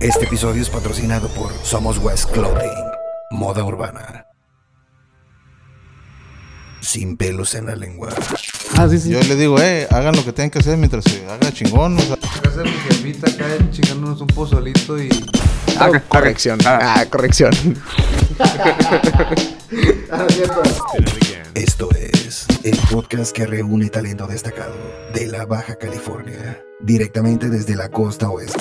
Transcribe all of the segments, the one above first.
Este episodio es patrocinado por Somos West Clothing, moda urbana. Sin pelos en la lengua. Ah, sí, sí. Yo le digo, eh, hagan lo que tengan que hacer mientras se haga chingón. O sea, Casa de mi jefita acá chingándonos un pozolito y. Ah, corrección. Ah, corrección. Esto es el podcast que reúne talento destacado de la Baja California, directamente desde la costa oeste.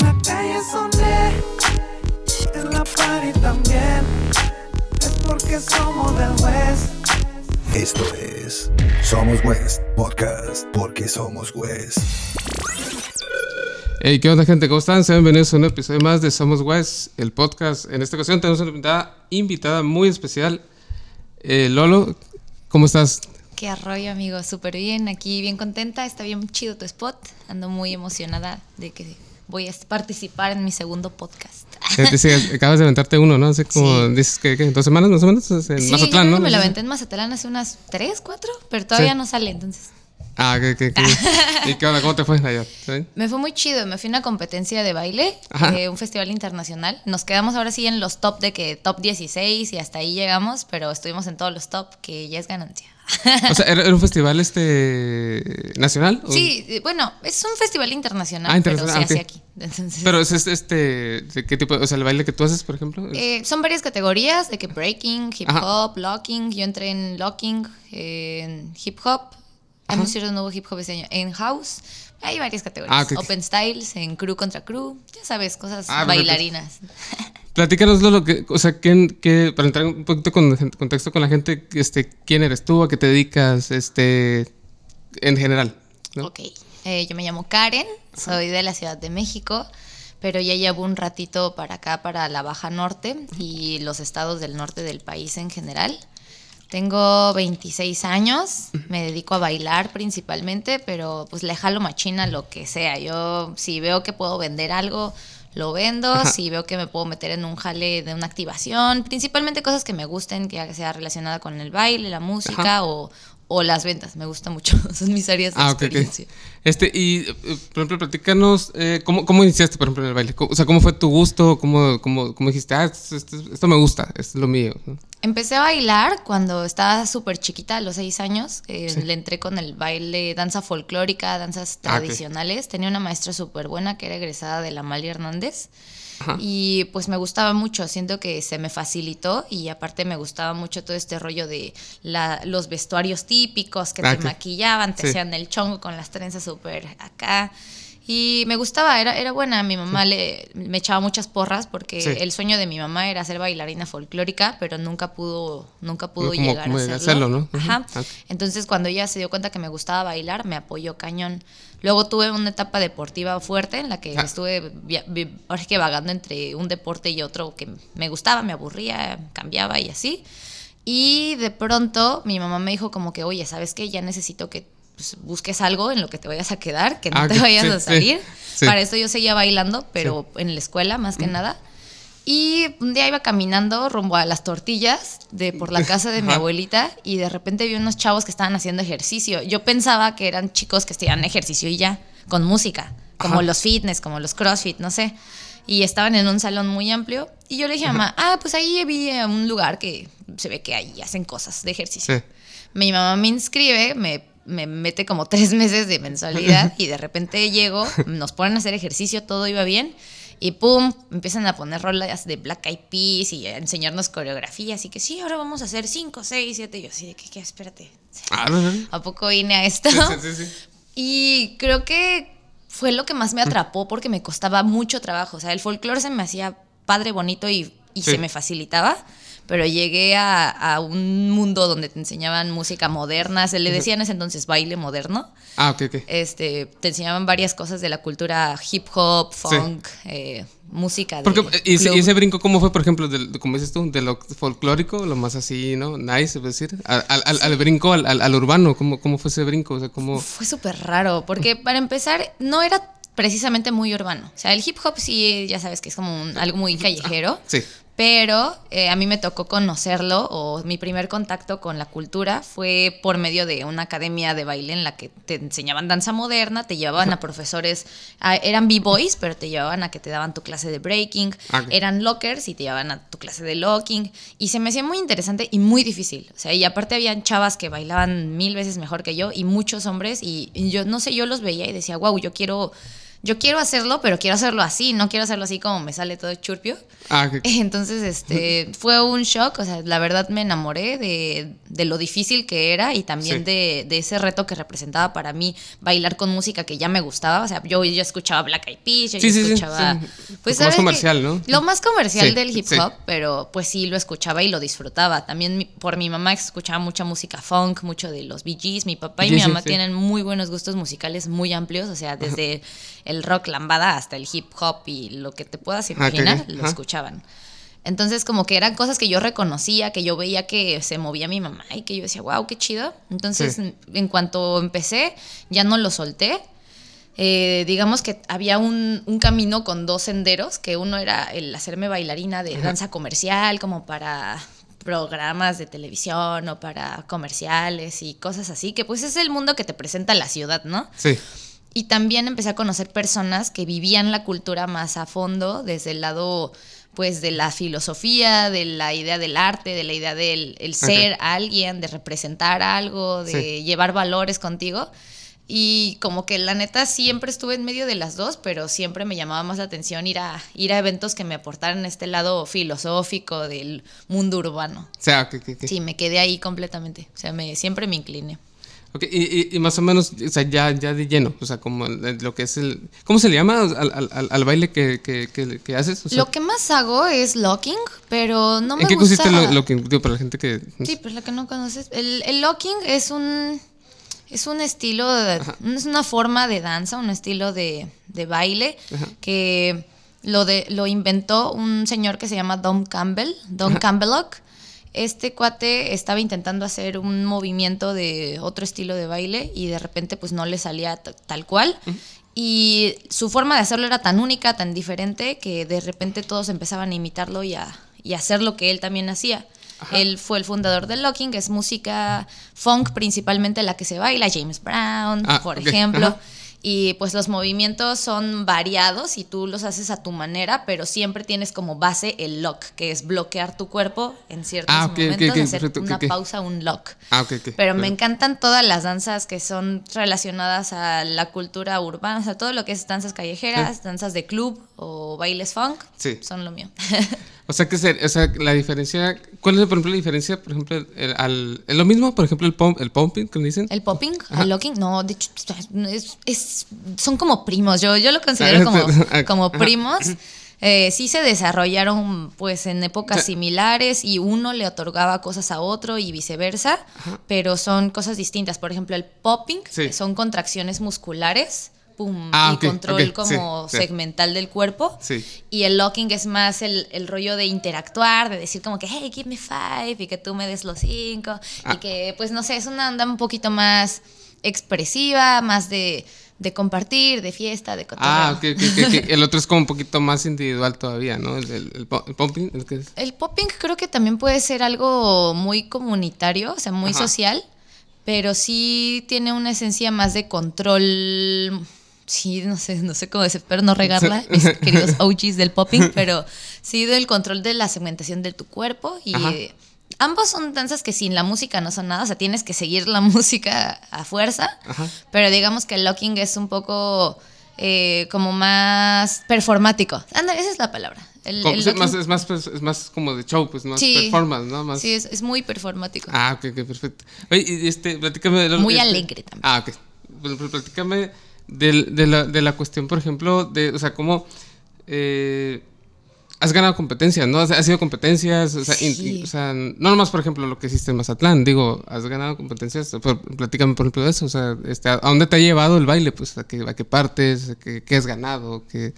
La calle son de, en la party también. Es porque somos del West. Esto es Somos West Podcast, porque somos West. Hey, ¿qué onda, gente? ¿Cómo están? Sean bienvenidos a un episodio más de Somos West, el podcast. En esta ocasión tenemos una invitada, invitada muy especial. Eh, Lolo, ¿cómo estás? Qué arroyo, amigo. Súper bien. Aquí bien contenta. Está bien chido tu spot. Ando muy emocionada de que voy a participar en mi segundo podcast. Sí, acabas de aventarte uno, ¿no? Así como Sí. dices que, ¿qué? ¿dos semanas más o menos? En Sí, Mazatlán, yo creo ¿no? que me la aventé en Mazatlán hace unas tres, cuatro, pero todavía no sale, entonces. Ah, ¿qué, qué, qué? ¿Y qué onda? ¿Cómo te fue allá? Me fue muy chido. Me fui a una competencia de baile, Ajá. eh, un festival internacional. Nos quedamos ahora sí en los top de que top 16 y hasta ahí llegamos, pero estuvimos en todos los top, que ya es ganancia. O sea, ¿era, un festival este nacional? ¿O- Sí, eh, bueno, es un festival internacional, Ah, internacional, pero se ok. hace aquí. Entonces, Pero es este, este, ¿de qué tipo? O sea, el baile que tú haces, por ejemplo. Eh, son varias categorías de que breaking, hip Ajá. hop, locking. Yo entré en locking, en hip hop. Hecho un nuevo hip hop este año en house. Hay varias categorías. Ah. Open styles, en crew contra crew. Ya sabes, cosas Ah, bailarinas. Platícanos lo que, o sea, ¿quién, qué, para entrar un poquito con contexto con la gente, este, quién eres tú, a qué te dedicas, este, en general. ¿no? Ok. Eh, yo me llamo Karen, soy de la Ciudad de México, pero ya llevo un ratito para acá, para la Baja Norte y los estados del norte del país en general. Tengo 26 años, me dedico a bailar principalmente, pero pues le jalo machina lo que sea. Yo si veo que puedo vender algo, lo vendo, si veo que me puedo meter en un jale de una activación, principalmente cosas que me gusten, que sea relacionada con el baile, la música o, o las ventas. Me gusta mucho, son mis áreas de Ah, experiencia. Este, y, eh, por ejemplo, platícanos, eh, ¿cómo, ¿cómo iniciaste, por ejemplo, en el baile? ¿Cómo- O sea, ¿cómo fue tu gusto? ¿Cómo, cómo, cómo dijiste, ah, esto, me gusta, esto es lo mío? Empecé a bailar cuando estaba súper chiquita, a los seis años. Eh, Le entré con el baile, danza folclórica, danzas Ah, tradicionales. Tenía una maestra súper buena que era egresada de la Amalia Hernández. Ajá. Y pues me gustaba mucho, siento que se me facilitó y aparte me gustaba mucho todo este rollo de la- los vestuarios típicos que Ah, te maquillaban, te Sí. hacían el chongo con las trenzas súper acá. Y me gustaba, era, era buena. Mi mamá le, me echaba muchas porras porque Sí. el sueño de mi mamá era ser bailarina folclórica, pero nunca pudo, nunca pudo Como- llegar como a hacerlo. hacerlo, ¿no? Ajá. Entonces, cuando ella se dio cuenta que me gustaba bailar, me apoyó cañón. Luego tuve una etapa deportiva fuerte en la que Ah. estuve ahora que vagando entre un deporte y otro que me gustaba, me aburría, cambiaba y así. Y de pronto mi mamá me dijo como que, oye, ¿sabes qué? Ya necesito que pues, busques algo en lo que te vayas a quedar, que no Ah, te vayas Sí, a salir. sí. Para eso yo seguía bailando, pero en la escuela más que nada. Y un día iba caminando rumbo a las tortillas de por la casa de mi abuelita y de repente vi unos chavos que estaban haciendo ejercicio. Yo pensaba que eran chicos que hacían ejercicio y ya, con música, como Ajá. los fitness, como los crossfit, no sé. Y estaban en un salón muy amplio y yo le dije a mamá, ah, pues ahí vi un lugar que se ve que ahí hacen cosas de ejercicio. Sí. Mi mamá me inscribe, me, me mete como tres meses de mensualidad y de repente llego, nos ponen a hacer ejercicio, todo iba bien. Y pum, empiezan a poner rolas de Black Eyed Peas y a enseñarnos coreografías. Y que sí, ahora vamos a hacer cinco, seis, siete. Y yo así de que. Espérate. Ah, no, no, no. ¿A poco vine a esto? Sí, sí, sí. Y creo que fue lo que más me atrapó porque me costaba mucho trabajo. O sea, el folclore se me hacía padre, bonito y, y se me facilitaba. Pero llegué a, a un mundo donde te enseñaban música moderna. Se le decía en ese entonces baile moderno. Ah, ok, ok. Este, te enseñaban varias cosas de la cultura hip hop, funk, eh, música de Porque, y, ese, club. y ese brinco cómo fue, por ejemplo, del, como dices tú, de lo folclórico, lo más así, ¿no? Nice, es decir, al, al, al- al brinco, al, al, al urbano, ¿cómo, ¿cómo fue ese brinco? O sea, ¿cómo...? Fue súper raro, porque para empezar, no era precisamente muy urbano. O sea, el hip hop sí, ya sabes que es como un- algo muy callejero. Sí. Pero eh, a mí me tocó conocerlo o mi primer contacto con la cultura fue por medio de una academia de baile en la que te enseñaban danza moderna, te llevaban a profesores, a- eran b-boys, pero te llevaban a que te daban tu clase de breaking, Ah, eran lockers y te llevaban a tu clase de locking y se me hacía muy interesante y muy difícil. O sea, y aparte habían chavas que bailaban mil veces mejor que yo y muchos hombres y yo no sé, yo los veía y decía, wow, yo quiero... Yo quiero hacerlo, pero quiero hacerlo así, no quiero hacerlo así como me sale todo churpio. Ah. Entonces, este, fue un shock, o sea, la verdad me enamoré de, de lo difícil que era y también Sí. de, de ese reto que representaba para mí bailar con música que ya me gustaba, o sea, yo, yo escuchaba Black Eyed Peas, yo Sí, sí, sí, escuchaba... sí. Pues, Lo más comercial, ¿no? Lo más comercial del hip hop, pero pues sí lo escuchaba y lo disfrutaba. También mi- por mi mamá escuchaba mucha música funk, mucho de los Bee Gees, mi papá y mi mamá tienen muy buenos gustos musicales, muy amplios, o sea, desde el rock lambada hasta el hip hop y lo que te puedas Ah, imaginar, lo Ajá. escuchaban. Entonces, como que eran cosas que yo reconocía, que yo veía que se movía mi mamá y que yo decía, wow, qué chido. Entonces, Sí. en cuanto empecé, ya no lo solté. Eh, digamos que había un, un camino con dos senderos, que uno era el hacerme bailarina de danza comercial, como para programas de televisión o para comerciales y cosas así, que pues es el mundo que te presenta la ciudad, ¿no? Sí. Y también empecé a conocer personas que vivían la cultura más a fondo, desde el lado pues de la filosofía, de la idea del arte, de la idea del el ser alguien, de representar algo, de Sí. llevar valores contigo. Y como que la neta siempre estuve en medio de las dos, pero siempre me llamaba más la atención ir a, ir a eventos que me aportaran este lado filosófico del mundo urbano. O sea. Sí, me quedé ahí completamente. O sea, me, siempre me incliné. Ok, y, y- y más o menos, o sea, ya, ya de lleno, o sea, como el- lo que es el... ¿Cómo se le llama al, al- al- baile que, que, que- que haces? O sea, Lo que más hago es locking, pero no me ¿En qué gusta... consiste lo, lo que, digo, para la gente que... Sí, pues la que no conoces. El, el locking es un es un estilo, de- es una forma de danza, un estilo de, de baile que lo de lo inventó un señor que se llama Dom Campbell, Dom Campbellock. Este cuate estaba intentando hacer un movimiento de otro estilo de baile y de repente pues no le salía tal cual. Y su forma de hacerlo era tan única, tan diferente, que de repente todos empezaban a imitarlo y a, y a hacer lo que él también hacía. Él fue el fundador del locking, que es música funk principalmente la que se baila, James Brown, Ah, por ejemplo. ajá. Y pues los movimientos son variados y tú los haces a tu manera, pero siempre tienes como base el lock, que es bloquear tu cuerpo en ciertos Ah, ok, ok, momentos, hacer perfecto, una pausa, un lock. Ah. Pero me encantan todas las danzas que son relacionadas a la cultura urbana, o sea, todo lo que es danzas callejeras, danzas de club o bailes funk, Sí. son lo mío. O sea, que se- o sea, la diferencia... ¿Cuál es, por ejemplo, la diferencia, por ejemplo, el- al... ¿Es lo mismo, por ejemplo, el, pump, el pumping que le dicen? ¿El popping? ¿El locking? No, de hecho, es, es- son como primos. Yo, yo lo considero como, como primos. Eh, sí se desarrollaron pues en épocas O sea- similares y uno le otorgaba cosas a otro y viceversa, pero son cosas distintas. Por ejemplo, el popping Sí. son contracciones musculares. Pum, Ah, y ok, control como sí, sí. segmental del cuerpo. Sí. Y el locking es más el, el rollo de interactuar, de decir como que, hey, give me five, y que tú me des los cinco. Ah. Y que, pues, no sé, es una onda un poquito más expresiva, más de, de compartir, de fiesta, de cotorreo. Ah, ok, ok, ok, ok. El otro es como un poquito más individual todavía, ¿no? El, el, el el el que es... El popping creo que también puede ser algo muy comunitario, o sea, muy Ajá. social, pero sí tiene una esencia más de control. Sí, no sé, no sé cómo decir, pero no regarla, mis queridos OGs del popping, pero sí del control de la segmentación de tu cuerpo y Ajá. ambos son danzas que sin la música no son nada, o sea, tienes que seguir la música a fuerza, Ajá. pero digamos que el locking es un poco eh, como más performático. Anda, esa es la palabra. El, Como- el sí, más, locking- es, más, pues, es más como de show, pues, más Sí. performance, ¿no? Más... Sí, es, es muy performático. Ah, ok, ok, perfecto. Oye, y este, platícame... de lo- Muy este- alegre también. Ah, ok. Pl- Platícame del- de, la, de la cuestión, por ejemplo, de, o sea, cómo... eh, has ganado competencias, ¿no? Has, has sido competencias, o sea, in- o sea, no nomás, por ejemplo, lo que hiciste en Mazatlán, digo, has ganado competencias, platícame, por ejemplo, de eso, o sea, este, ¿a dónde te ha llevado el baile? Pues, ¿a qué, a qué partes? ¿A qué, qué has ganado? ¿Qué...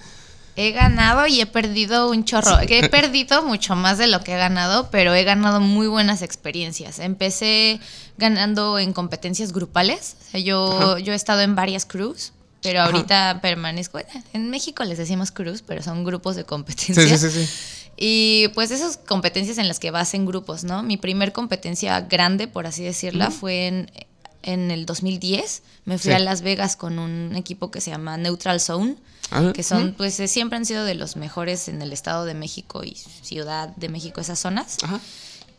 He ganado y he perdido un chorro. He perdido mucho más de lo que he ganado, pero he ganado muy buenas experiencias. Empecé ganando en competencias grupales. O sea, yo, yo he estado en varias crews, pero ahorita permanezco. En México les decimos crews, pero son grupos de Sí, competencia. sí, sí, sí. Y pues esas competencias en las que vas en grupos, ¿no? Mi primer competencia grande, por así decirla, fue en, en el 2010. Me fui Sí. a Las Vegas con un equipo que se llama Neutral Zone, Ah, que son, pues siempre han sido de los mejores en el Estado de México y Ciudad de México, esas zonas. Ajá.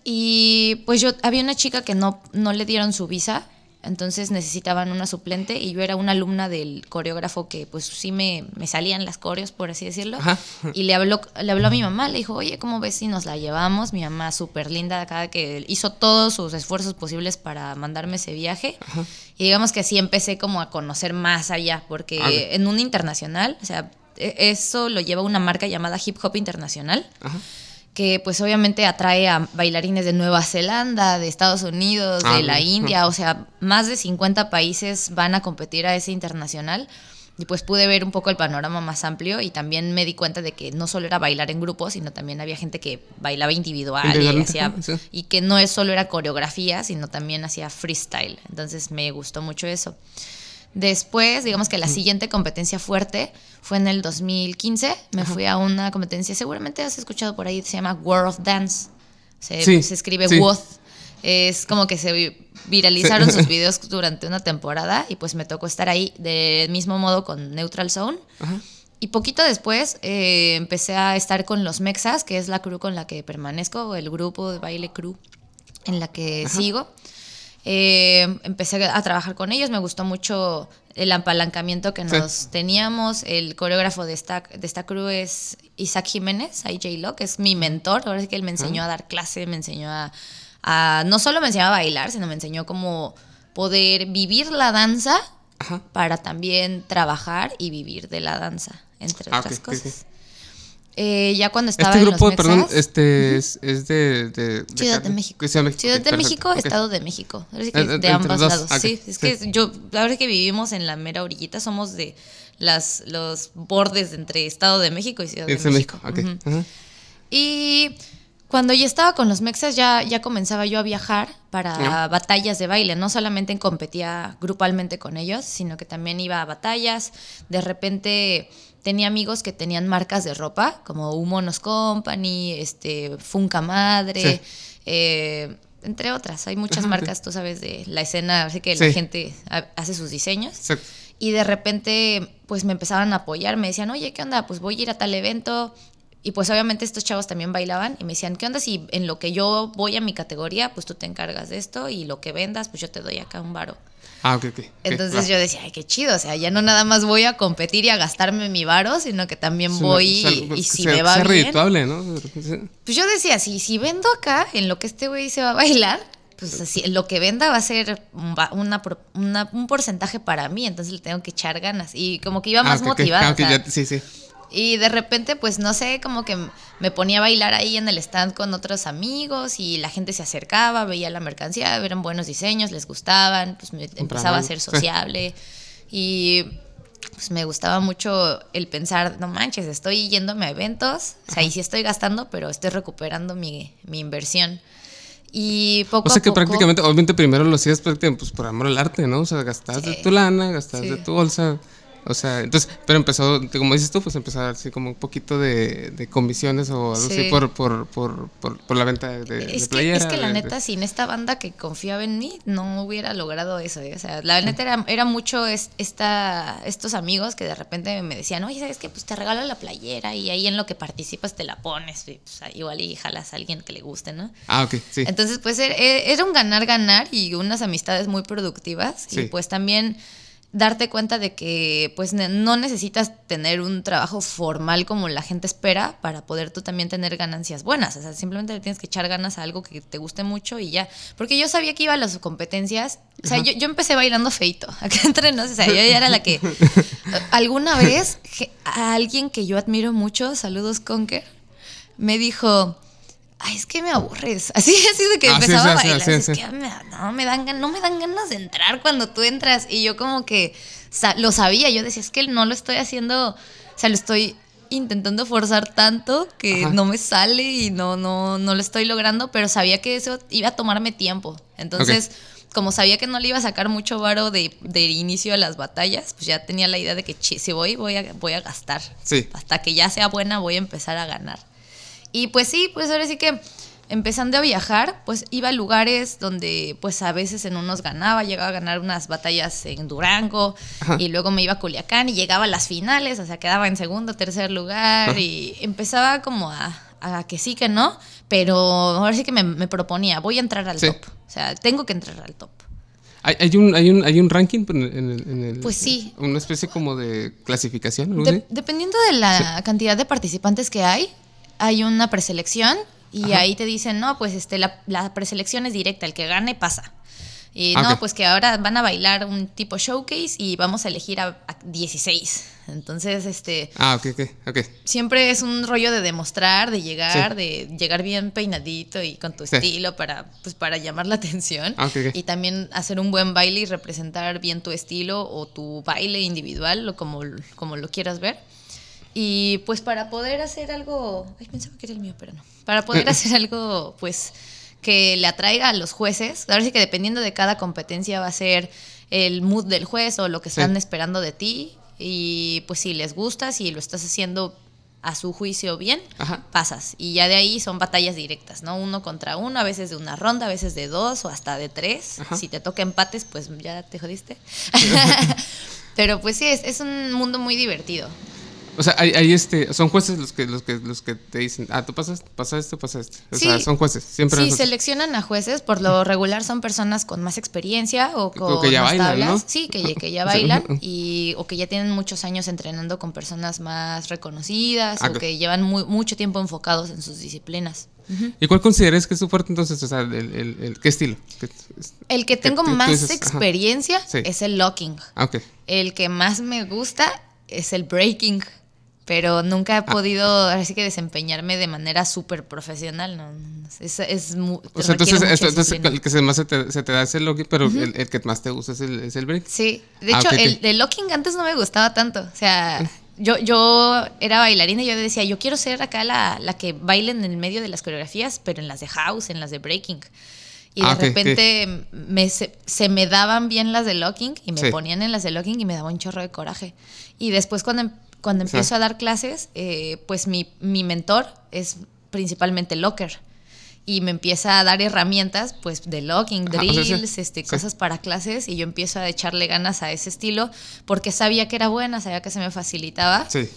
Y pues yo había una chica que no, no le dieron su visa, entonces necesitaban una suplente y yo era una alumna del coreógrafo que pues sí me, me salían las coreos, por así decirlo. Ajá. Y le habló, le habló a mi mamá, le dijo, oye, ¿cómo ves si nos la llevamos? Mi mamá súper linda acá que hizo todos sus esfuerzos posibles para mandarme ese viaje. Y digamos que así empecé como a conocer más allá, porque Ah, en un internacional, o sea, e- eso lo lleva una marca llamada Hip Hop Internacional Ajá. Que pues obviamente atrae a bailarines de Nueva Zelanda, de Estados Unidos, Ah, de la bien. India, o sea, más de 50 países van a competir a ese internacional. Y pues pude ver un poco el panorama más amplio y también me di cuenta de que no solo era bailar en grupo, sino también había gente que bailaba individual y, Individualmente, hacía- sí. y que no es solo era coreografía, sino también hacía freestyle. Entonces me gustó mucho eso. Después, digamos que la siguiente competencia fuerte fue en el 2015. Me fui a una competencia, seguramente has escuchado por ahí, se llama World of Dance. Se, Sí, se escribe sí. Es como que se vi- viralizaron sus videos durante una temporada y pues me tocó estar ahí del mismo modo con Neutral Zone. Y poquito después eh, empecé a estar con los Mexas, que es la crew con la que permanezco, el grupo de baile crew en la que sigo. Eh, empecé a trabajar con ellos, me gustó mucho el apalancamiento que Sí. nos teníamos. El coreógrafo de esta, de esta crew es Isaac Jiménez, IJ Lo, que es mi mentor. Ahora sí que él me enseñó a dar clase, me enseñó a, a- No solo me enseñó a bailar, sino me enseñó cómo poder vivir la danza Ajá. para también trabajar y vivir de la danza, entre Ah, otras ok. Eh, ya cuando estaba Este en grupo, los perdón, Mexas- este es, es de, de- de Ciudad de México. Ciudad de México. Ciudad de México. Estado de México. Que Eh, eh, de ambos dos, lados. Sí, es sí. que yo, la verdad es que vivimos en la mera orillita, somos de las, los bordes entre Estado de México y Ciudad de México. México, ok. Ujú. Ajá. Y cuando yo estaba con los mexas ya, ya comenzaba yo a viajar para Ya. batallas de baile. No solamente competía grupalmente con ellos, sino que también iba a batallas. De repente tenía amigos que tenían marcas de ropa, como Humonos Company, este, Funca Madre, Sí. eh, entre otras. Hay muchas marcas, tú sabes, de la escena, así que la gente ha- hace sus diseños. Exacto. Y de repente, pues me empezaban a apoyar, me decían, oye, ¿qué onda? Pues voy a ir a tal evento. Y pues obviamente estos chavos también bailaban y me decían, ¿qué onda si en lo que yo voy a mi categoría, pues tú te encargas de esto y lo que vendas, pues yo te doy acá un varo? Ah, ok, ok. Entonces yo decía, ay, qué chido, o sea, ya no nada más voy a competir y a gastarme mi varo, sino que también una- voy es algo y, que y si sea- me va sea bien. redituable, ¿no? Sí. Pues yo decía, si, si vendo acá, en lo que este güey se va a bailar, pues así, lo que venda va a ser una, una- un porcentaje para mí, entonces le tengo que echar ganas. Y como que iba más Ah, motivada. Ah, o sea, ya- sí, sí. Y de repente, pues no sé, como que me ponía a bailar ahí en el stand con otros amigos y la gente se acercaba, veía la mercancía, eran buenos diseños, les gustaban, pues me empezaba a ser sociable y pues me gustaba mucho el pensar, no manches, estoy yéndome a eventos, o sea, y sí estoy gastando, pero estoy recuperando mi, mi inversión. Y poco O sea a que poco- prácticamente, obviamente primero lo hacías prácticamente pues, por amor al arte, ¿no? O sea, gastabas de Sí. tu lana, gastabas Sí. de tu bolsa. O sea, entonces, pero empezó, como dices tú, pues empezó así como un poquito de, de comisiones o algo así Sí. por, por, por, por, por la venta de, de Es que, playera. es que la de- de- neta, sin esta banda que confiaba en mí, no hubiera logrado eso. ¿eh? O sea, la neta era, era mucho es- esta, estos amigos que de repente me decían, oye, ¿sabes qué? Pues te regalo la playera y ahí en lo que participas te la pones. Y, pues, igual y jalas a alguien que le guste, ¿no? Ah, ok, sí. Entonces, pues era, era un ganar-ganar y unas amistades muy productivas. Sí. Y pues también darte cuenta de que pues no necesitas tener un trabajo formal como la gente espera para poder tú también tener ganancias buenas. O sea, simplemente le tienes que echar ganas a algo que te guste mucho y ya. Porque yo sabía que iba a las competencias. O sea, yo, yo empecé bailando feito. Acá entre nos, o sea, yo ya era la que... Alguna vez a alguien que yo admiro mucho, saludos Conker, me dijo... Ay, es que me aburres. Así, así de que Ah, empezaba a sí, bailar. sí, es que me- no, me dan, no me dan ganas de entrar cuando tú entras. Y yo como que lo sabía. Yo decía, es que no lo estoy haciendo, o sea, lo estoy intentando forzar tanto que Ajá. no me sale y no, no, no lo estoy logrando, pero sabía que eso iba a tomarme tiempo. Entonces, como sabía que no le iba a sacar mucho varo de, de inicio a las batallas, pues ya tenía la idea de que si voy, voy a, voy a gastar. Sí. Hasta que ya sea buena, voy a empezar a ganar. Y pues sí, pues ahora sí que empezando a viajar, pues iba a lugares donde pues a veces en unos ganaba, llegaba a ganar unas batallas en Durango y luego me iba a Culiacán y llegaba a las finales, o sea, quedaba en segundo, tercer lugar y empezaba como a, a que sí, que no, pero ahora sí que me, me proponía, voy a entrar al Sí. top, o sea, tengo que entrar al top. ¿Hay, hay un, hay, un, ¿Hay un ranking en el, en el- Pues sí. Una especie como de clasificación, De- dependiendo de la cantidad de participantes que hay, hay una preselección y ahí te dicen, no, pues este, la, la preselección es directa, el que gane pasa. Y Ah, no, pues que ahora van a bailar un tipo showcase y vamos a elegir a, a 16. Entonces, este, Ah, ok, ok, ok. siempre es un rollo de demostrar, de llegar, Sí. de llegar bien peinadito y con tu Sí. estilo para, pues, para llamar la atención. Ah, ok, ok. Y también hacer un buen baile y representar bien tu estilo o tu baile individual o como, como lo quieras ver. Y pues para poder hacer algo, ay, pensaba que era el mío, pero no. Para poder hacer algo, pues, que le atraiga a los jueces. Ahora sí que dependiendo de cada competencia va a ser el mood del juez o lo que Sí. están esperando de ti. Y pues si les gusta, si lo estás haciendo a su juicio bien, Ajá. pasas. Y ya de ahí son batallas directas, ¿no? Uno contra uno, a veces de una ronda, a veces de dos o hasta de tres. Ajá. Si te toca empates, pues ya te jodiste. Pero pues sí, es, es un mundo muy divertido. O sea, hay, hay este, son jueces los que, los que, los que te dicen, ah, tú pasas, pasa esto, pasa esto. O Sí. sea, son jueces, siempre. Sí, seleccionan a jueces, por lo regular son personas con más experiencia o con que ya más bailan, tablas. ¿no? Sí, que, ya- que O bailan y, o que ya tienen muchos años entrenando con personas más reconocidas Ah, o que llevan muy- mucho tiempo enfocados en sus disciplinas. ¿Y cuál consideras que es tu fuerte entonces? O sea, el, el, el- ¿qué estilo? ¿Qué- es- El que tengo más dices, experiencia Sí. es el locking. Ah, ok. El que más me gusta es el breaking. Pero nunca Ah. he podido, así que desempeñarme de manera súper profesional. ¿no? Es, es mu- O sea, entonces, esto- el que se más se te, se te da es el login, pero el, el que más te gusta es el, es el break. Sí, de Ah, hecho, ok, ok. el de locking antes no me gustaba tanto. O sea, yo, yo era bailarina y yo decía, yo quiero ser acá la, la que baile en el medio de las coreografías, pero en las de house, en las de breaking. Y de Ah, repente Me, se, se me daban bien las de locking y me Sí. ponían en las de locking y me daba un chorro de coraje. Y después cuando, em- cuando empiezo a dar clases, eh, pues mi, mi mentor es principalmente locker. Y me empieza a dar herramientas, pues, de locking, Ajá, sí. drills, este, cosas para clases. Y yo empiezo a echarle ganas a ese estilo porque sabía que era buena, sabía que se me facilitaba. Sí.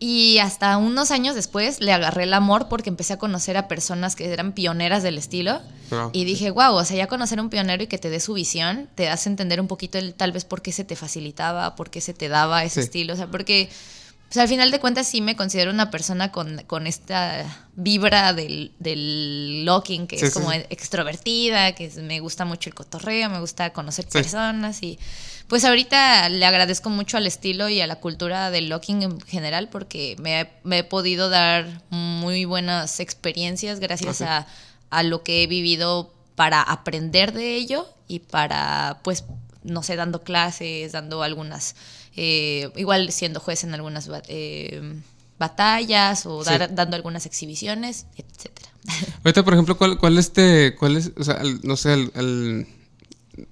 Y hasta unos años después le agarré el amor porque empecé a conocer a personas que eran pioneras del estilo. Wow. Y dije, wow, o sea, ya conocer a un pionero y que te dé su visión, te hace entender un poquito el, tal vez por qué se te facilitaba, por qué se te daba ese Sí. estilo. O sea, porque pues, al final de cuentas sí me considero una persona con, con esta vibra del, del locking, que Sí, es como sí. extrovertida, que es- me gusta mucho el cotorreo, me gusta conocer Sí. personas y pues ahorita le agradezco mucho al estilo y a la cultura del locking en general porque me, he- me he podido dar muy buenas experiencias gracias a, a lo que he vivido para aprender de ello y para, pues, no sé, dando clases, dando algunas, eh, igual siendo juez en algunas eh, batallas o Sí. dando algunas exhibiciones, etcétera. Ahorita, por ejemplo, ¿cuál, cuál este, cuál es, o sea, el- no sé, el, el-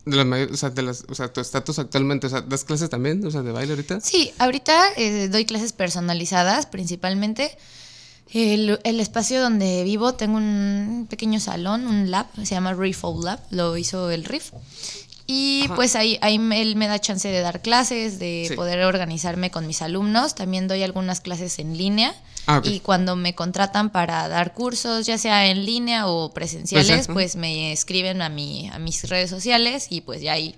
de las mayor- o sea, de las, o sea, tu estatus actualmente, o sea, ¿das clases también, o sea, de baile ahorita? Sí, ahorita eh, doy clases personalizadas principalmente. El, el espacio donde vivo tengo un pequeño salón, un lab, se llama Riff Lab, lo hizo el Riff. Y pues ahí, ahí él me da chance de dar clases, de Sí. poder organizarme con mis alumnos. También doy algunas clases en línea. Ah, ok. Y cuando me contratan para dar cursos, ya sea en línea o presenciales, Presencial, pues me escriben a, mi, a mis redes sociales y pues ya ahí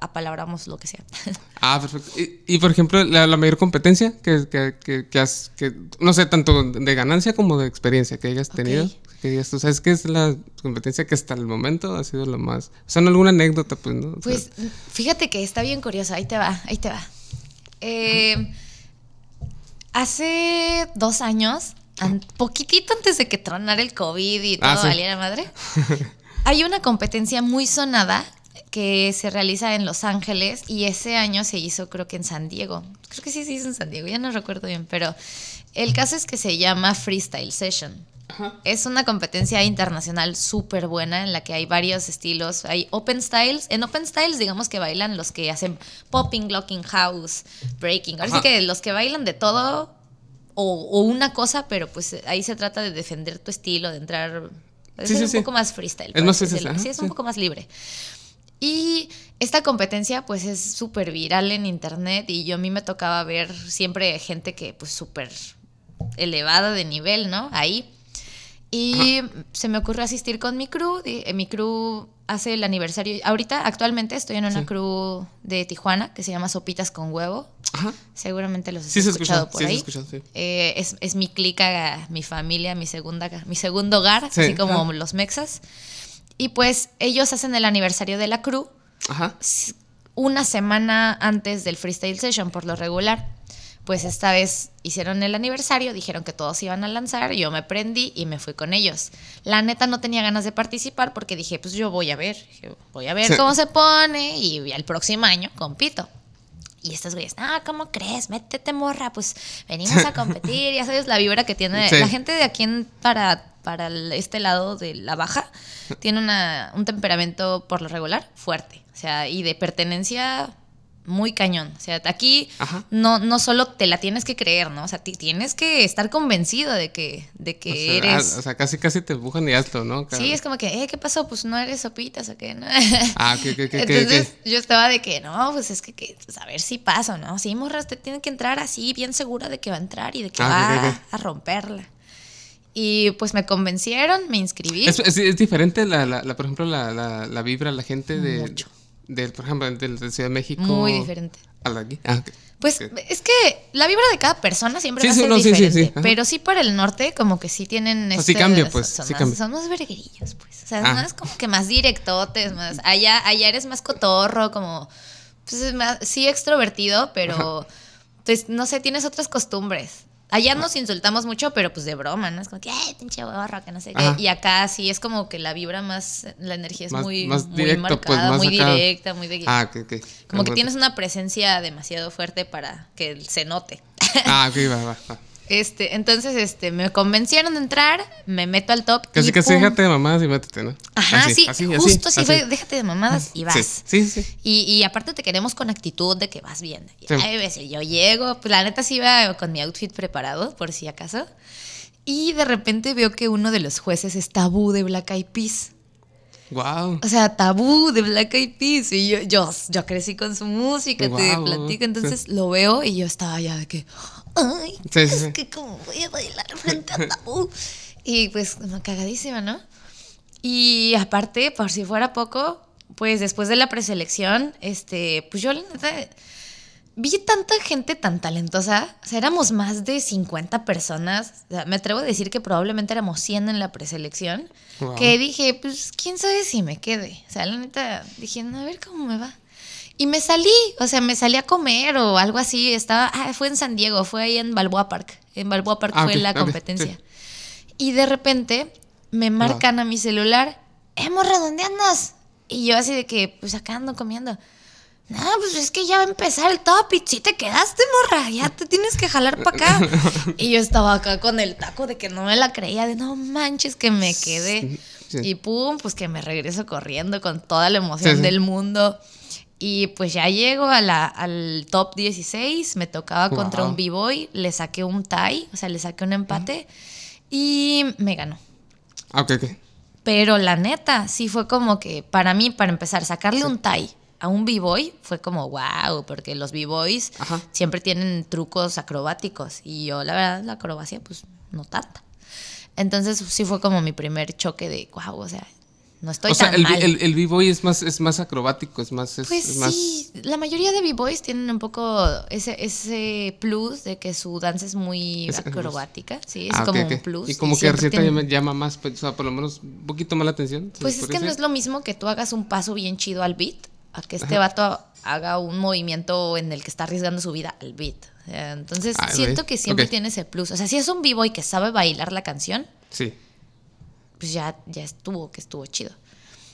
apalabramos lo que sea. Ah, perfecto. Y, y, por ejemplo, la, la mayor competencia que, que, que, que has, que, no sé, tanto de ganancia como de experiencia que hayas tenido. Que digas, tú sabes que es la competencia que hasta el momento ha sido lo más. O sea, no alguna anécdota, pues, ¿no? O sea, Pues fíjate que está bien curioso, ahí te va, ahí te va. Eh, hace dos años, an- poquitito antes de que tronara el COVID y todo Ah, sí. valiera madre, hay una competencia muy sonada que se realiza en Los Ángeles y ese año se hizo creo que en San Diego. Creo que sí se hizo en San Diego, ya no recuerdo bien, pero el caso es que se llama Freestyle Session. Es una competencia internacional súper buena en la que hay varios estilos. Hay open styles. En open styles, digamos que bailan los que hacen popping, locking, house, breaking. Ahora sí Ajá. que los que bailan de todo o, o una cosa, pero pues ahí se trata de defender tu estilo, de entrar... Sí, sí, un sí. poco más freestyle. Es más así freestyle, ajá, Sí, es un poco más libre. Y esta competencia pues es súper viral en internet y yo a mí me tocaba ver siempre gente que pues súper elevada de nivel, ¿no? Ahí. Y se me ocurrió asistir con mi crew. eh, Mi crew hace el aniversario. Ahorita, actualmente, estoy en una Sí. crew de Tijuana que se llama Sopitas con Huevo. Ajá. Seguramente los has Sí, escuchado por Sí, se ha ahí. escuchado, sí. Eh, es, es mi clica, mi familia, mi segunda, mi segundo hogar, Sí, así como ajá. los mexas. Y pues ellos hacen el aniversario de la crew Ajá. una semana antes del freestyle session por lo regular. Pues esta vez hicieron el aniversario, dijeron que todos iban a lanzar, yo me prendí y me fui con ellos. La neta no tenía ganas de participar porque dije, pues yo voy a ver, voy a ver Sí. cómo se pone y el próximo año compito. Y estos güeyes, no, ¿cómo crees? Métete, morra, pues venimos a competir, ya sabes la vibra que tiene Sí. la gente de aquí en, para, para este lado de la baja, tiene una, un temperamento por lo regular fuerte, o sea, y de pertenencia muy cañón. O sea, aquí Ajá. no, no solo te la tienes que creer, ¿no? O sea, ti- tienes que estar convencido de que, de que O sea, eres... o sea, casi casi te empujan y hazlo, ¿no? Sí, es como que, eh, ¿qué pasó? Pues no eres sopitas o qué, ¿no? Ah, ¿qué, qué, qué, Entonces qué? yo estaba de que, no, pues es que, que, pues, a ver si paso, ¿no? Sí, morra, usted tiene que entrar así, bien segura de que va a entrar y de que Ah, va a romperla. Y pues me convencieron, me inscribí. Es, es- es diferente, la, la, la- por ejemplo, la, la, la vibra, la gente de, Mucho. Del, por ejemplo, del, de Ciudad de México. Muy diferente. A la aquí. Ah, ok. Pues es que la vibra de cada persona siempre Sí, va a sí, ser no, sí, diferente. sí, ajá. pero sí para el norte, como que sí tienen. este- cambia, pues, Son, sí más, cambia. son más verguerillos, pues. O sea, Ah. no es como que más directotes, más. Allá, allá eres más cotorro, como. Pues es más, sí extrovertido, pero. Pues no sé, tienes otras costumbres. Allá nos insultamos mucho, pero pues de broma, ¿no? Es como que, ay, pinche borro, que no sé qué. Ajá. Y acá sí es como que la vibra más, la energía es Más- muy, más muy directo, marcada, pues, más muy acá. directa, muy de Ah, ok, ok. como que tienes una presencia demasiado fuerte para que se note. Ah, ok, va, va, va. Este, entonces, este, me convencieron de entrar, me meto al top. Casi, y casi ¡pum! déjate de mamadas y métete, ¿no? Ajá, Así, sí, así, así, justo sí así. fue, déjate de mamadas y vas. Sí, sí, sí. Y, y aparte te queremos con actitud de que vas bien. Y, Sí. ay, ves, yo llego, pues la neta sí iba con mi outfit preparado, por si acaso. Y de repente veo que uno de los jueces es tabú de Black Eyed Peas. Wow. O sea, tabú de Black Eyed Peas. Y yo, yo, yo crecí con su música, te platico. sí. Entonces lo veo y yo estaba ya de que, ay, Sí, sí, es sí. que como voy a bailar frente a tabú. y pues, como cagadísima, ¿no? Y aparte, por si fuera poco, pues después de la preselección, este, pues yo la neta vi tanta gente tan talentosa, o sea, éramos más de 50 personas, o sea, me atrevo a decir que probablemente éramos 100 en la preselección, Wow. que dije, pues quién sabe si me quede, o sea, la neta dije, no, a ver cómo me va. Y me salí, o sea, me salí a comer o algo así, estaba, ah, fue en San Diego, fue ahí en Balboa Park, en Balboa Park Ah, fue ok, la competencia. sí. Y de repente me marcan a mi celular, hemos redondeandas. Y yo así de que, pues acá ando comiendo. No, pues es que ya va a empezar el top y sí te quedaste, morra, ya te tienes que jalar para acá. y yo estaba acá con el taco de que no me la creía, de no manches que me quedé. Sí. Y pum, pues que me regreso corriendo con toda la emoción Sí, sí. del mundo. Y pues ya llego a la, al top 16, me tocaba contra Wow. un b-boy, le saqué un tie, o sea, le saqué un empate y me ganó. Ah, ok, ok. Pero la neta, sí fue como que para mí, para empezar, sacarle un tie a un b-boy fue como wow, porque los b-boys siempre tienen trucos acrobáticos y yo, la verdad, la acrobacia, pues no tanta. Entonces, sí fue como mi primer choque de wow, o sea, no estoy o sea, el, mal. el, el b-boy es más, es más acrobático, es más... Es, Pues es más... sí, la mayoría de b-boys tienen un poco ese, ese plus de que su danza es muy Es- acrobática, sí, es Ah, como un plus. Y como que tienen- llama, más, pues, o sea, por lo menos un poquito más la atención. ¿se Pues es que no es lo mismo que tú hagas un paso bien chido al beat, a que este Ajá. vato haga un movimiento en el que está arriesgando su vida al beat. Sea, Entonces Ah, siento que siempre tiene ese plus. O sea, si es un b-boy que sabe bailar la canción, Sí. Pues ya, ya estuvo, que estuvo chido.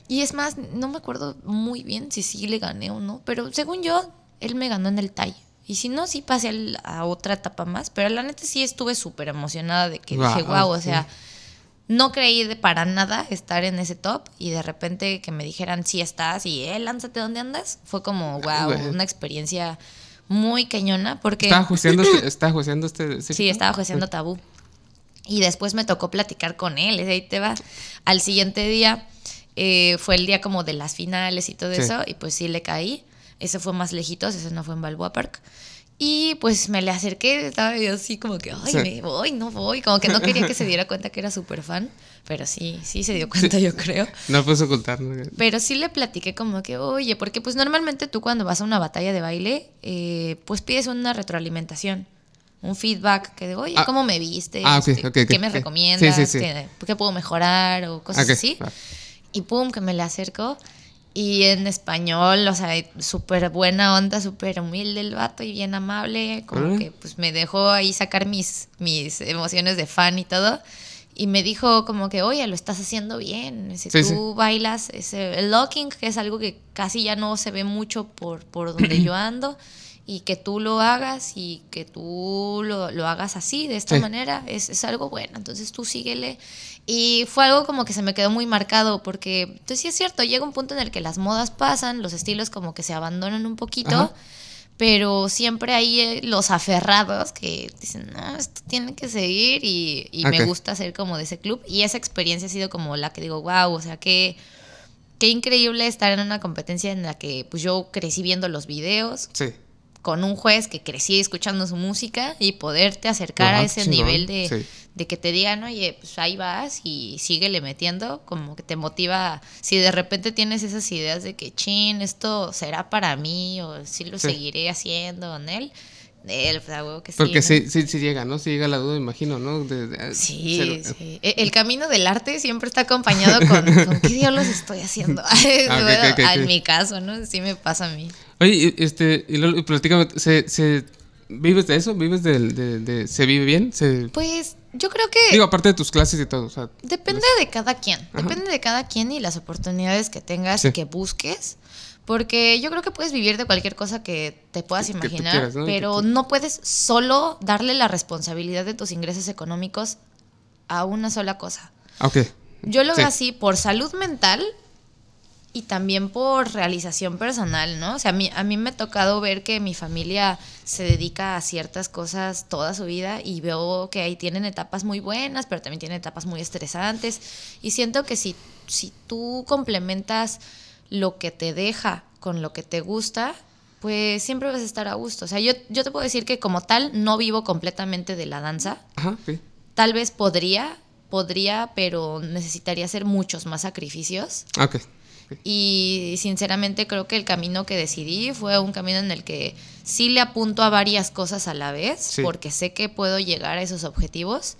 Y es más, no me acuerdo muy bien si sí le gané o no, pero según yo, él me ganó en el tie. Y si no, sí pasé a otra etapa más, pero la neta sí estuve súper emocionada de que dije, wow, o sí. sea, no creí de para nada estar en ese top y de repente que me dijeran, sí estás y, eh, lánzate, ¿dónde andas? Fue como, wow, una experiencia muy cañona porque... Estaba juiciando este, estaba juiciando este Sí, chico? estaba juiciando tabú. Y después me tocó platicar con él, y ahí te va. Al siguiente día eh, fue el día como de las finales y todo Sí. eso, y pues sí le caí. Ese fue más lejitos, ese no fue en Balboa Park. Y pues me le acerqué, estaba yo así como que, ay, Sí. me voy, no voy. Como que no quería que se diera cuenta que era súper fan, pero sí, sí se dio cuenta, yo creo. No puedes ocultar. ¿no? Pero sí le platiqué como que, oye, porque pues normalmente tú cuando vas a una batalla de baile, eh, pues pides una retroalimentación, un feedback, que de, oye, Ah. ¿cómo me viste? Ah, ok, Este, ok, ok, ¿Qué me ok. recomiendas? Sí, sí, sí. ¿Qué, qué puedo mejorar? O cosas así. Y pum, que me le acerco. Y en español, o sea, súper buena onda, súper humilde el vato y bien amable. Como Órale. que pues me dejó ahí sacar mis, mis emociones de fan y todo. Y me dijo como que, oye, lo estás haciendo bien. Si tú bailas ese, el locking, que es algo que casi ya no se ve mucho por, por donde yo ando, y que tú lo hagas y que tú lo, lo hagas así, de esta Sí. manera, es, es algo bueno. Entonces tú síguele. Y fue algo como que se me quedó muy marcado, porque, entonces sí es cierto, llega un punto en el que las modas pasan, los estilos como que se abandonan un poquito. Ajá. Pero siempre hay eh, los aferrados que dicen, no, esto tiene que seguir y, y me Ok. gusta ser como de ese club. Y esa experiencia ha sido como la que digo, wow, o sea, qué, qué increíble estar en una competencia en la que pues yo crecí viendo los videos Sí. Con un juez que crecí escuchando su música y poderte acercar a ese nivel de, sí. de que te digan, oye, pues ahí vas y síguele metiendo, como que te motiva, si de repente tienes esas ideas de que, chin, esto será para mí o si lo Sí. seguiré haciendo en él, él, pues, que sí. Porque ¿no? sí, sí, sí llega, ¿no? Sí llega la duda, imagino, ¿no? De- de- Sí, sí. E- El camino del arte siempre está acompañado con, con qué diablos estoy haciendo. Ah, ok, en mi caso, ¿no? Sí me pasa a mí. Oye, y, este, y luego, platícame, ¿se, se, ¿vives de eso? ¿Vives del- de, de, ¿Se vive bien? Se, Pues yo creo que digo, aparte de tus clases y todo, o sea, depende de cada quien. Depende de cada quien y las oportunidades que tengas Sí. y que busques. Porque yo creo que puedes vivir de cualquier cosa que te puedas Que- que tú imaginar, pero tú- no puedes solo darle la responsabilidad de tus ingresos económicos a una sola cosa. ah, ok. Yo lo Sí. veo así por salud mental y también por realización personal, ¿no? O sea, a mí, a mí me ha tocado ver que mi familia se dedica a ciertas cosas toda su vida y veo que ahí tienen etapas muy buenas, pero también tienen etapas muy estresantes. Y siento que si, si tú complementas lo que te deja con lo que te gusta, pues siempre vas a estar a gusto. O sea, yo, yo te puedo decir que como tal no vivo completamente de la danza. Ajá, sí. Tal vez podría, podría, pero necesitaría hacer muchos más sacrificios. Ah, ok. Y sinceramente creo que el camino que decidí fue un camino en el que sí le apunto a varias cosas a la vez, Sí. porque sé que puedo llegar a esos objetivos.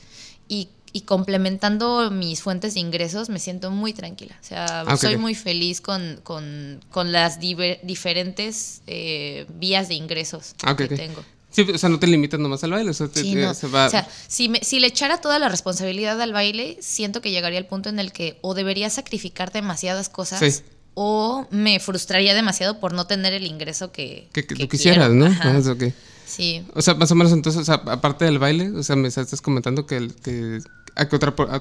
Y, y complementando mis fuentes de ingresos, me siento muy tranquila. O sea, Ah, soy muy feliz con, con, con las diver- diferentes eh, vías de ingresos Ah, que tengo. Sí, o sea, no te limitas nomás al baile, o sea, te- Sí, te- no. se va... O sea, si, me- si le echara toda la responsabilidad al baile, siento que llegaría al punto en el que o debería sacrificar demasiadas cosas Sí. o me frustraría demasiado por no tener el ingreso que, que, que quisieras, quiero. ¿no? Ajá. Ah. Sí. O sea, más o menos entonces, o sea, aparte del baile, o sea, me estás comentando que, el- que ¿a qué otra, a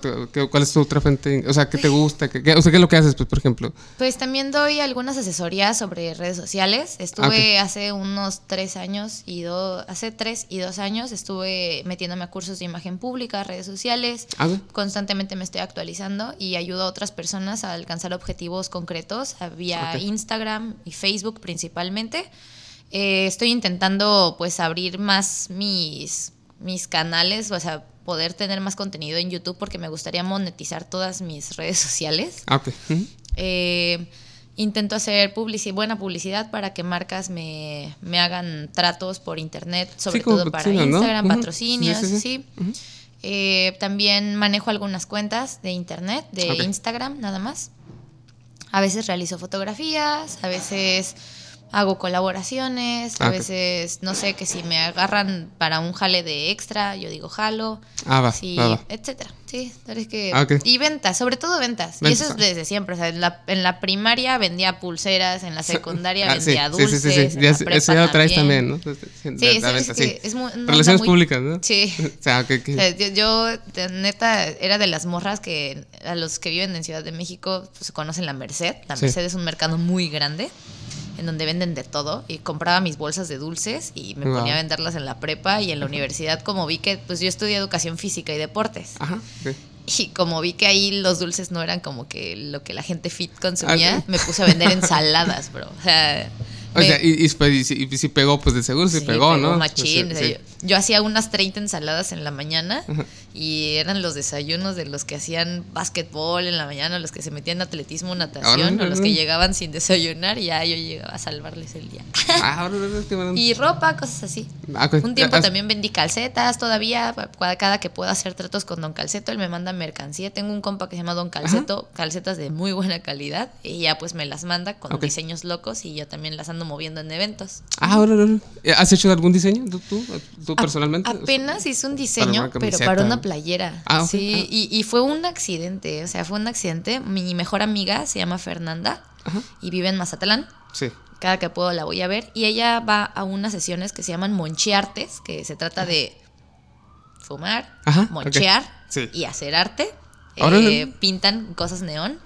¿cuál es tu otra fuente? O sea, ¿qué te gusta? ¿Qué, qué- o sea, ¿qué es lo que haces, pues, por ejemplo? Pues también doy algunas asesorías sobre redes sociales. Estuve hace unos tres años y dos, hace tres y dos años estuve metiéndome a cursos de imagen pública, redes sociales. Ah, ok. Constantemente me estoy actualizando y ayudo a otras personas a alcanzar objetivos concretos a- vía. Instagram y Facebook principalmente. Eh, estoy intentando pues abrir más mis, mis canales, o sea, poder tener más contenido en YouTube porque me gustaría monetizar todas mis redes sociales. Ah. Eh, intento hacer publici- buena publicidad para que marcas me, me hagan tratos por internet, sobre todo para. Instagram, patrocinios, Sí, sí. sí, sí. Eh, también manejo algunas cuentas de internet, de. Instagram nada más. A veces realizo fotografías, a veces hago colaboraciones, a Ah, veces, no sé, que si me agarran para un jale de extra, yo digo jalo. Ah, va, Sí, va, va. etcétera. Sí, es que Ah, y ventas, sobre todo ventas. y eso es ah. desde siempre, o sea, en la, en la primaria vendía pulseras, en la secundaria sí, vendía sí, sí, dulces, sí, sí. Ya prepa eso ya lo traes también. ¿no? Sí, sí. Es muy- Relaciones muy- públicas, ¿no? Sí. O sea, que, que- O sea, yo, yo, neta, era de las morras que a los que viven en Ciudad de México pues, se conocen la Merced. La Sí. Merced es un mercado muy grande. En donde venden de todo y compraba mis bolsas de dulces y me ponía a venderlas en la prepa y en la universidad como vi que pues yo estudié educación física y deportes. Ajá. Y como vi que ahí los dulces no eran como que lo que la gente fit consumía, Ah, me puse a vender ensaladas, bro. O sea, O sea, y, y, pues, y si, y si pegó, pues de seguro sí, Sí, pegó, ¿no? machín. Pues, O sea, sí. yo, yo hacía unas 30 ensaladas en la mañana y eran los desayunos de los que hacían básquetbol en la mañana, los que se metían en atletismo, natación, Ahora, o los que llegaban sin desayunar y ya yo llegaba a salvarles el día. Ah, ahora, y ropa, cosas así. Ah, ok. Un tiempo Ah, también vendí calcetas todavía. Cada, que puedo hacer tratos con Don Calceto, él me manda mercancía. Tengo un compa que se llama Don Calceto, calcetas de muy buena calidad. Y ya pues me las manda con diseños locos y yo también las ando moviendo en eventos. Ah, ahora, ahora. ¿Has hecho algún diseño tú, tú, tú A- personalmente? Apenas hice un diseño, pero para una playera. Ah. Sí, Ah. y, y fue un accidente. O sea, fue un accidente. Mi mejor amiga se llama Fernanda Ajá. y vive en Mazatlán. Sí. Cada que puedo la voy a ver. Y ella va a unas sesiones que se llaman moncheartes, que se trata de fumar, Ajá, monchear. Sí. y hacer arte. Eh, pintan cosas neón.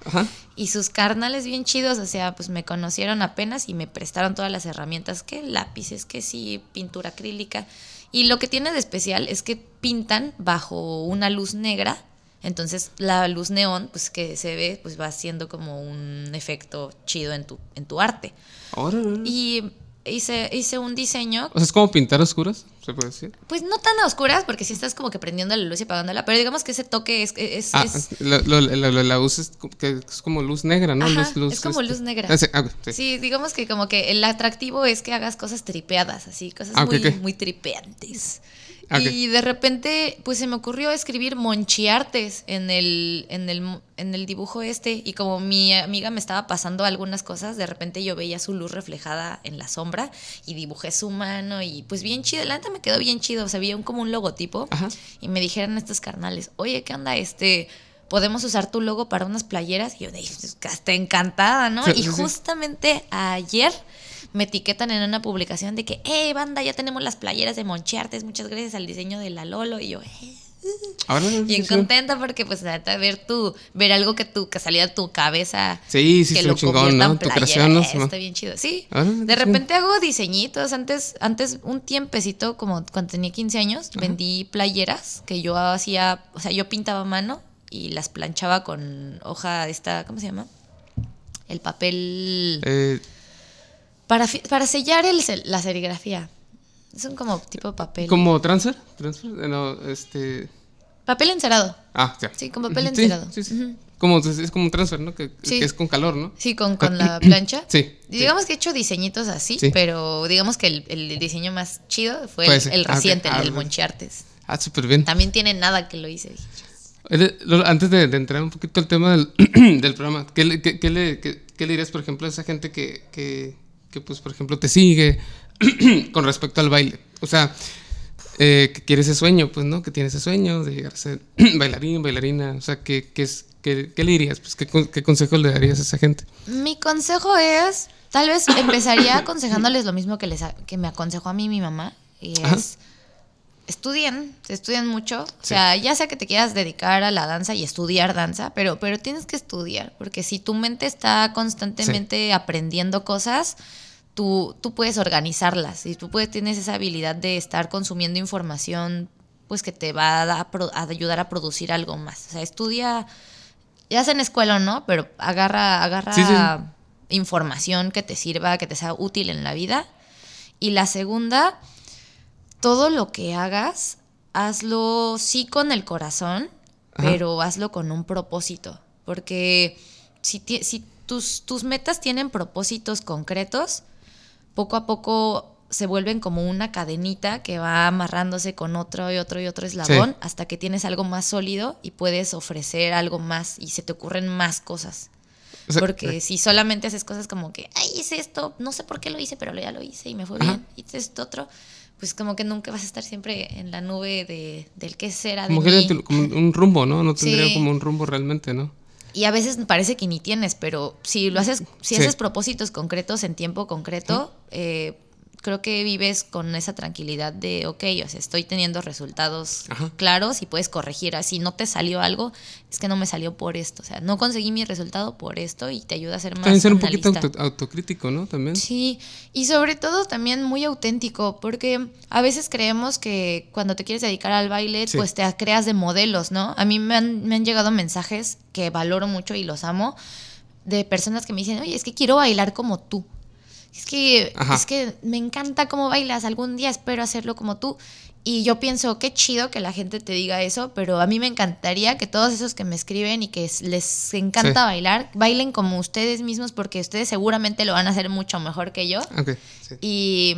Y sus carnales bien chidos, o sea, pues me conocieron apenas y me prestaron todas las herramientas, que lápices, que sí, pintura acrílica. Y lo que tiene de especial es que pintan bajo una luz negra. Entonces la luz neón, pues que se ve, pues va haciendo como un efecto chido en tu, en tu arte. Ahora. Y hice, hice un diseño O sea, es como pintar oscuras, se puede decir. pues no tan a oscuras, porque si estás como que prendiendo la luz y apagándola, pero digamos que ese toque es... es, Ah, es- la, la- la- la luz es, que es como luz negra, ¿no? Ajá, luz, luz, es como luz negra. Ah, sí, ah, sí. sí. digamos que como que el atractivo es que hagas cosas tripeadas, así, cosas muy, muy tripeantes. Y de repente, pues se me ocurrió escribir monchiartes en el, en el, en el dibujo este. Y como mi amiga me estaba pasando algunas cosas, de repente yo veía su luz reflejada en la sombra y dibujé su mano. Y pues bien chido, la neta me quedó bien chido. O sea, había un, como un logotipo. Ajá. Y me dijeron estos carnales, oye, ¿qué onda? Este, podemos usar tu logo para unas playeras. Y yo dije, "Pues, hasta encantada, ¿no? Sí, y sí. justamente ayer me etiquetan en una publicación de que, hey, banda, ya tenemos las playeras de Monchiartes, muchas gracias al diseño de la Lolo. Y yo, "Eh". Ahora, bien sí, contenta porque, pues, neta, ver tu, ver algo que tu, que salía de tu cabeza. Sí, sí, que lo chingón, ¿no? Tu creación, Está bien chido. Sí. Ahora, De sí. repente hago diseñitos. Antes, antes, un tiempecito, como cuando tenía 15 años, vendí playeras que yo hacía, o sea, yo pintaba a mano y las planchaba con hoja esta, ¿cómo se llama? El papel Eh, para, para sellar el, la serigrafía. Es un como tipo de papel. ¿Como transfer? ¿Transfer? Eh, No, este... Papel encerado. Ah, ya. Sí, con papel Sí, encerado. Sí, sí. Ujú. como, es como un transfer, ¿no? Que, Sí. que es con calor, ¿no? Sí, con, con la plancha. Sí, Digamos que he hecho diseñitos así, Sí. pero digamos que el, el diseño más chido fue Fue el, Ah, reciente, Ah, el del. Monchiartes. Ah, súper bien. También tiene nada que lo hice. Lolo, Antes de, de entrar un poquito al tema del, del programa, ¿qué le, qué, qué le, qué- qué le dirías, por ejemplo, a esa gente que, que, que, pues, por ejemplo, te sigue con respecto al baile? O sea, eh, que quiere ese sueño, pues, ¿no? Que tiene ese sueño de llegar a ser bailarín, bailarina. O sea, ¿qué, qué, es, qué, qué le dirías? Pues, ¿qué, ¿Qué consejo le darías a esa gente? Mi consejo es, tal vez empezaría aconsejándoles lo mismo que, les, que me aconsejó a mí mi mamá, y Ajá. es, estudien, estudien mucho, o Sí. sea, ya sea que te quieras dedicar a la danza y estudiar danza, pero, pero tienes que estudiar, porque si tu mente está constantemente aprendiendo cosas, tú, tú puedes organizarlas y tú puedes, tienes esa habilidad de estar consumiendo información pues que te va a, ayudar a producir algo más. O sea, estudia, ya sea en escuela o no, pero agarra, agarra Sí, sí. información que te sirva, que te sea útil en la vida. Y la segunda, todo lo que hagas, hazlo sí con el corazón, Ajá. pero hazlo con un propósito. Porque si, si tus, tus metas tienen propósitos concretos, poco a poco se vuelven como una cadenita que va amarrándose con otro y otro y otro eslabón Sí. hasta que tienes algo más sólido y puedes ofrecer algo más y se te ocurren más cosas. O sea, Porque eh, si solamente haces cosas como que, ay, hice esto, no sé por qué lo hice, pero ya lo hice y me fue Ajá. bien, hice esto otro, pues como que nunca vas a estar siempre en la nube de, del qué será de como, mí. un rumbo, ¿no? No tendría Sí. como un rumbo realmente, ¿no? Y a veces parece que ni tienes, pero si lo haces, si Sí. haces propósitos concretos en tiempo concreto, eh, creo que vives con esa tranquilidad de, ok, o sea, estoy teniendo resultados Ajá. claros y puedes corregir. Si no te salió algo, es que no me salió por esto. O sea, no conseguí mi resultado por esto y te ayuda a ser más También ser un poquito auto- autocrítico, ¿no? También. Sí, y sobre todo también muy auténtico, porque a veces creemos que cuando te quieres dedicar al baile, Sí. pues te creas de modelos, ¿no? A mí me han, me han llegado mensajes que valoro mucho y los amo, de personas que me dicen, oye, es que quiero bailar como tú. Es que, Ajá. es que me encanta cómo bailas, algún día espero hacerlo como tú. Y yo pienso, qué chido que la gente te diga eso, pero a mí me encantaría que todos esos que me escriben y que les encanta Sí. bailar, bailen como ustedes mismos, porque ustedes seguramente lo van a hacer mucho mejor que yo. Ok, sí. Y,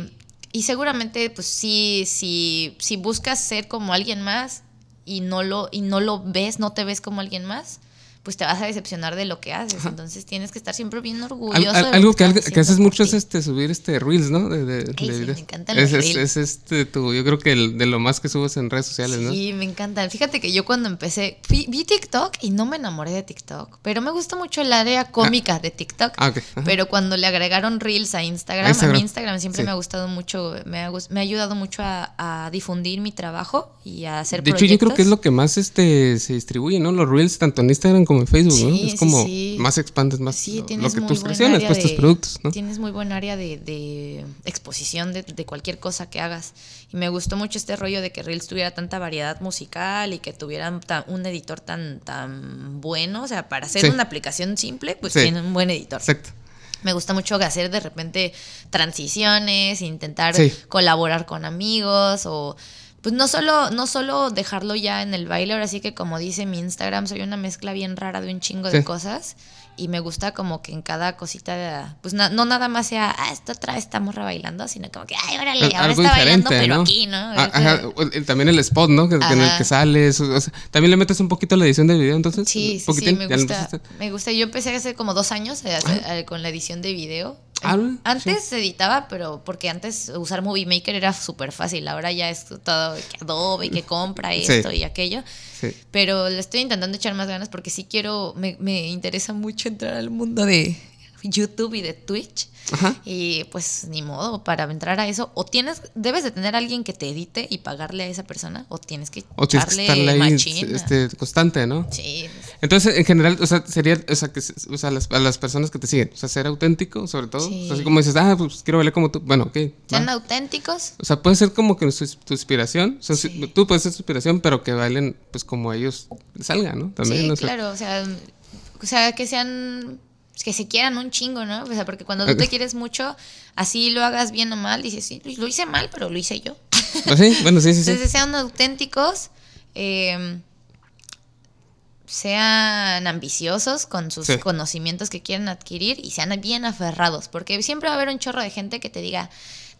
y seguramente, pues sí, sí, si buscas ser como alguien más y no lo, y no lo ves, no te ves como alguien más, pues te vas a decepcionar de lo que haces. Entonces tienes que estar siempre bien Al- orgulloso. al- de lo algo que, haces mucho es este subir este reels, ¿no? De, de- de sí, me encantan los es, es- reels. es este tu, yo creo que el- de lo más que subes en redes sociales, ¿no? Sí, me encanta. Fíjate que yo cuando empecé, fui- vi TikTok y no me enamoré de TikTok, pero me gusta mucho el área cómica de TikTok. Ah. Pero cuando le agregaron Reels a Instagram, A Instagram. a mí Instagram siempre Sí. me ha gustado mucho, me ha, me ha ayudado mucho a, a difundir mi trabajo y a hacer De hecho, proyectos. yo creo que es lo que más este se distribuye, ¿no? Los reels tanto en Instagram como en Facebook, ¿no? Es como sí. más expandes más Sí, lo, que tus creaciones, pues tus productos, ¿no? Tienes muy buen área de, de exposición de, de cualquier cosa que hagas. Y me gustó mucho este rollo de que Reels tuviera tanta variedad musical y que tuvieran un editor tan, tan bueno. O sea, para hacer una aplicación simple, pues tiene un buen editor. Exacto. Me gusta mucho hacer de repente transiciones, intentar colaborar con amigos o pues no solo no solo dejarlo ya en el baile, ahora sí que como dice mi Instagram soy una mezcla bien rara de un chingo de cosas y me gusta como que en cada cosita de- pues na- no nada más sea ah esta otra vez esta morra bailando, sino como que ay, órale, Al- ahora está bailando pero ¿no? aquí, ¿no? Ah, ajá, también el spot, ¿no? Que, en el que sales. o- o sea, también le metes un poquito a la edición del video, entonces. Sí, sí, sí, me gusta. Me gusta. Yo empecé hace como dos años eh, hace- eh, con la edición de video. Ah, Em, sí. Antes editaba, pero porque antes usar Movie Maker era súper fácil. Ahora ya es todo que Adobe, que compra Sí. esto y aquello. Pero le estoy intentando echar más ganas porque sí quiero, me, me interesa mucho entrar al mundo de YouTube y de Twitch. Ajá. Y pues ni modo, para entrar a eso, o tienes, debes de tener a alguien que te edite y pagarle a esa persona, o tienes que O tienes que estarle ahí este, constante, ¿no? Sí, Entonces, en general, o sea, sería, o sea, que, o sea, las, a las personas que te siguen, o sea, ser auténtico, sobre todo. Sí. O sea, así como dices, ah, pues quiero bailar como tú. Bueno, ok. sean va. auténticos. O sea, puede ser como que su- tu inspiración. O sea, si- tú puedes ser su inspiración, pero que bailen, pues, como ellos salgan, ¿no? También, sí, o sea, claro, o sea, o sea, que sean que se quieran un chingo, ¿no? O sea, porque cuando tú te quieres mucho, así lo hagas bien o mal, dices, sí, lo hice mal, pero lo hice yo. Pues sí, bueno, sí, sí, sí. Entonces sean auténticos, eh, sean ambiciosos con sus Sí. conocimientos que quieren adquirir y sean bien aferrados, porque siempre va a haber un chorro de gente que te diga,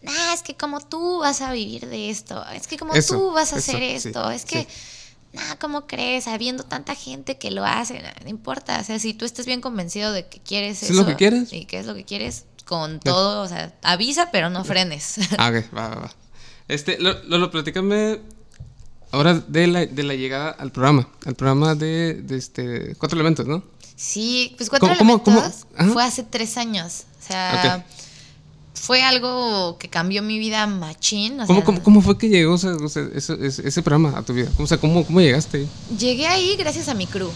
nah, es que como tú vas a vivir de esto, es que como Eso, tú vas a eso, hacer sí, esto, es que. Nah, ¿cómo crees? Habiendo tanta gente que lo hace, nah, no importa, o sea, si tú estás bien convencido de que quieres es eso lo que quieres. y qué es lo que quieres, con todo, o sea, avisa, pero no frenes. Ah, ok, va, va, va. Este, Lo- Lolo, platícame ahora de la, de la llegada al programa, al programa de, de este, Cuatro Elementos, ¿no? Sí, pues Cuatro ¿Cómo- cómo- Elementos cómo? Ajá. fue hace tres años. O sea, fue algo que cambió mi vida machín. o ¿Cómo, sea, cómo, cómo fue que llegó o sea, ese, ese- ese programa a tu vida? O sea, ¿cómo, cómo llegaste? Llegué ahí gracias a mi crew.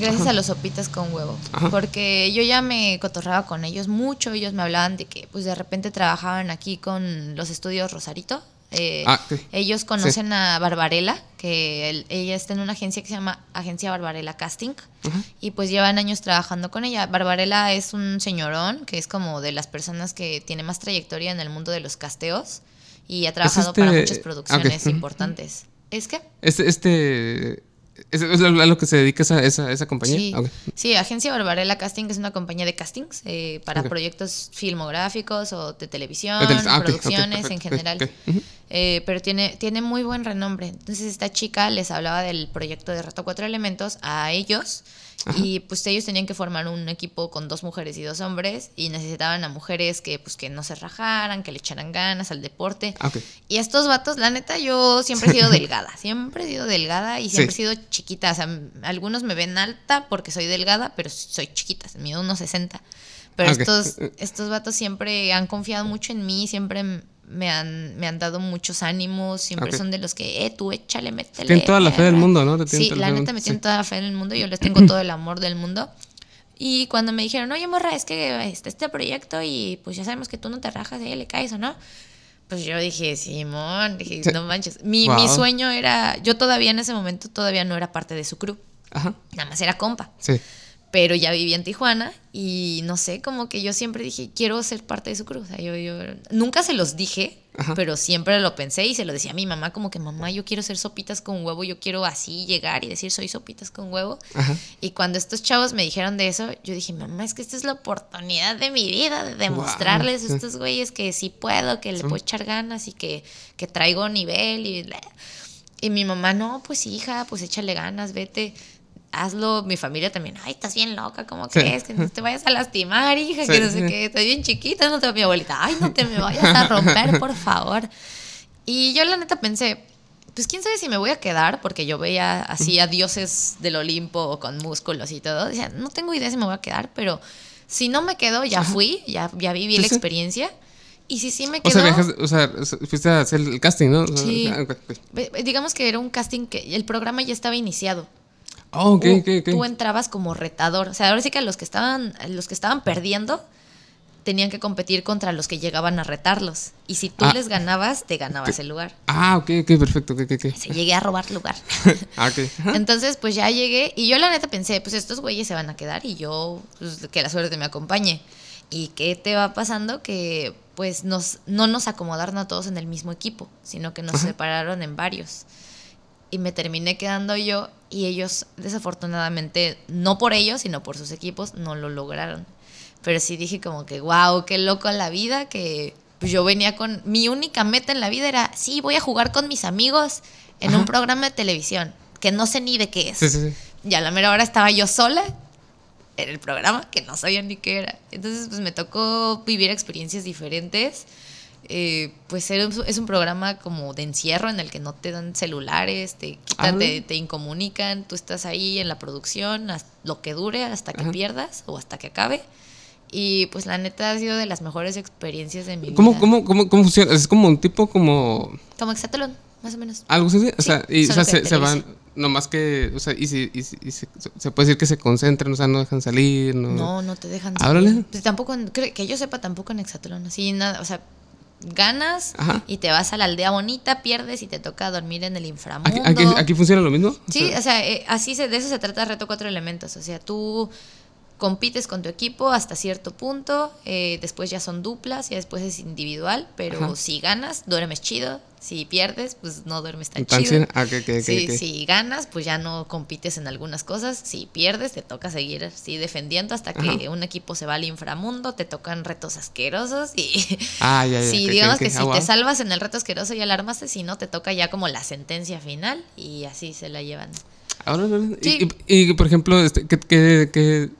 Gracias a los sopitas con huevo. Ajá. Porque yo ya me cotorraba con ellos mucho. Ellos me hablaban de que pues de repente trabajaban aquí con los estudios Rosarito. Eh, Ah. Ellos conocen a Barbarella, que él- ella está en una agencia que se llama Agencia Barbarella Casting. Y pues llevan años trabajando con ella. Barbarella es un señorón que es como de las personas que tiene más trayectoria en el mundo de los casteos y ha trabajado este- para muchas producciones importantes. ¿Es que? Este, este, es, es a lo que se dedica esa, esa, esa compañía. Sí, Agencia Barbarella Casting es una compañía de castings eh, para proyectos filmográficos o de televisión, De ah, producciones en general. Eh, pero tiene, tiene muy buen renombre. Entonces esta chica les hablaba del proyecto de Reto Cuatro Elementos a ellos y pues ellos tenían que formar un equipo con dos mujeres y dos hombres y necesitaban a mujeres que pues que no se rajaran, que le echaran ganas al deporte. Ah. Y estos vatos, la neta, yo siempre he sido delgada. Siempre he sido delgada y siempre Sí. he sido chiquita. O sea, algunos me ven alta porque soy delgada, pero soy chiquita. Mido unos 60. Pero Ok. estos, estos vatos siempre han confiado mucho en mí, siempre me han, me han dado muchos ánimos, siempre son de los que, eh, tú échale, métele. Tienen toda la fe del mundo, ¿no? Te Sí, la del neta me tienen sí. toda la fe en el mundo, yo les tengo todo el amor del mundo. Y cuando me dijeron, oye, morra, es que este, este proyecto y pues ya sabemos que tú no te rajas, ¿eh? le caes o no. Pues yo dije, Simón, dije, no manches. Mi, mi sueño era, yo todavía en ese momento todavía no era parte de su crew, Ajá. nada más era compa Sí. Pero ya vivía en Tijuana y no sé, como que yo siempre dije, quiero ser parte de su. O sea, yo, yo nunca se los dije, Ajá. pero siempre lo pensé y se lo decía a mi mamá, como que mamá, yo quiero ser sopitas con huevo, yo quiero así llegar y decir, soy sopitas con huevo. Ajá. Y cuando estos chavos me dijeron de eso, yo dije, mamá, es que esta es la oportunidad de mi vida, de demostrarles a estos güeyes que sí puedo, que le Sí. puedo echar ganas y que, que traigo nivel. Y, bla. y mi mamá, no, pues hija, pues échale ganas, vete. Hazlo, mi familia también, ay, estás bien loca, ¿cómo Sí. crees? Que no te vayas a lastimar, hija, Sí, que no sé qué, estás bien chiquita, no te mi abuelita, ay, no te me vayas a romper, por favor. Y yo la neta pensé, pues quién sabe si me voy a quedar, porque yo veía así a dioses del Olimpo con músculos y todo. Decía, no tengo idea si me voy a quedar, pero si no me quedo, ya fui, ya, ya viví Sí, la experiencia. Y si sí me O quedo. sea, viajas, o sea, fuiste a hacer el casting, ¿no? O Sí. ah, digamos que era un casting que el programa ya estaba iniciado. Oh, ok, Tú- ok, ok. Tú entrabas como retador. O sea, ahora sí que los que estaban, los que estaban perdiendo tenían que competir contra los que llegaban a retarlos. Y si tú Ah. les ganabas, te ganabas el lugar. Ah, ok, ok, perfecto, ok, ok, ok. Se llegué a robar lugar. Ah, ok. Ajá. Entonces, pues ya llegué y yo la neta pensé, pues estos güeyes se van a quedar y yo, pues, que la suerte me acompañe. ¿Y qué te va pasando? Que pues nos, no nos acomodaron a todos en el mismo equipo, sino que nos separaron en varios. Y me terminé quedando yo y ellos, desafortunadamente, no por ellos, sino por sus equipos, no lo lograron. Pero sí dije como que, wow, qué loco la vida, que pues yo venía con, mi única meta en la vida era, sí, voy a jugar con mis amigos en un programa de televisión, que no sé ni de qué es. Sí, sí, sí. Y a la mera hora estaba yo sola en el programa que no sabía ni qué era. Entonces, pues me tocó vivir experiencias diferentes. Eh, pues es un programa como de encierro en el que no te dan celulares, te quitan, te, te incomunican, tú estás ahí en la producción, lo que dure, hasta que Ajá. pierdas o hasta que acabe. Y pues la neta ha sido de las mejores experiencias de mi ¿Cómo, vida. cómo, cómo, cómo funciona? Es como un tipo como Como Exatlón, más o menos. algo así, o Sí, sea, y o sea, se, se van, Televisa. no más que, o sea, y, si, y, y se, se puede decir que se concentran, o sea, no dejan salir, no. No, no te dejan. Salir. Pues tampoco, que yo sepa, tampoco en Hexatlón. Así nada, o sea, ganas Ajá. y te vas a la aldea bonita, pierdes y te toca dormir en el inframundo. Aquí, aquí, aquí funciona lo mismo. O Sí, sea, o sea, eh, así se, de eso se trata Reto Cuatro Elementos. O sea, tú compites con tu equipo hasta cierto punto, eh, después ya son duplas y después es individual, pero Ajá. si ganas, duermes chido. Si pierdes, pues no duermes tan, chido. Ah, Sí. Si ganas, pues ya no compites en algunas cosas. Si pierdes, te toca seguir así defendiendo hasta que Ajá. un equipo se va al inframundo, te tocan retos asquerosos y Ah, ya, ya. si digamos que ok. si Ah, te salvas en el reto asqueroso ya la armaste, si no te toca ya como la sentencia final y así se la llevan. Ahora, y- Sí. y, y, por ejemplo, este, ¿qué, qué, qué-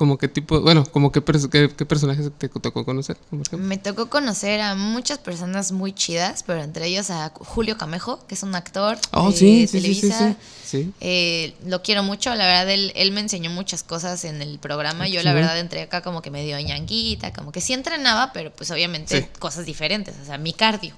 como qué tipo, bueno, como qué, pers- qué, qué personajes te tocó conocer? Me tocó conocer a muchas personas muy chidas, pero entre ellos a Julio Camejo, que es un actor Oh, de sí, sí, sí, sí, Televisa. sí. Sí. Eh, lo quiero mucho, la verdad, él, él me enseñó muchas cosas en el programa. Yo, la verdad, entré acá como que medio ñanguita, como que sí entrenaba, pero pues obviamente cosas diferentes, o sea, mi cardio.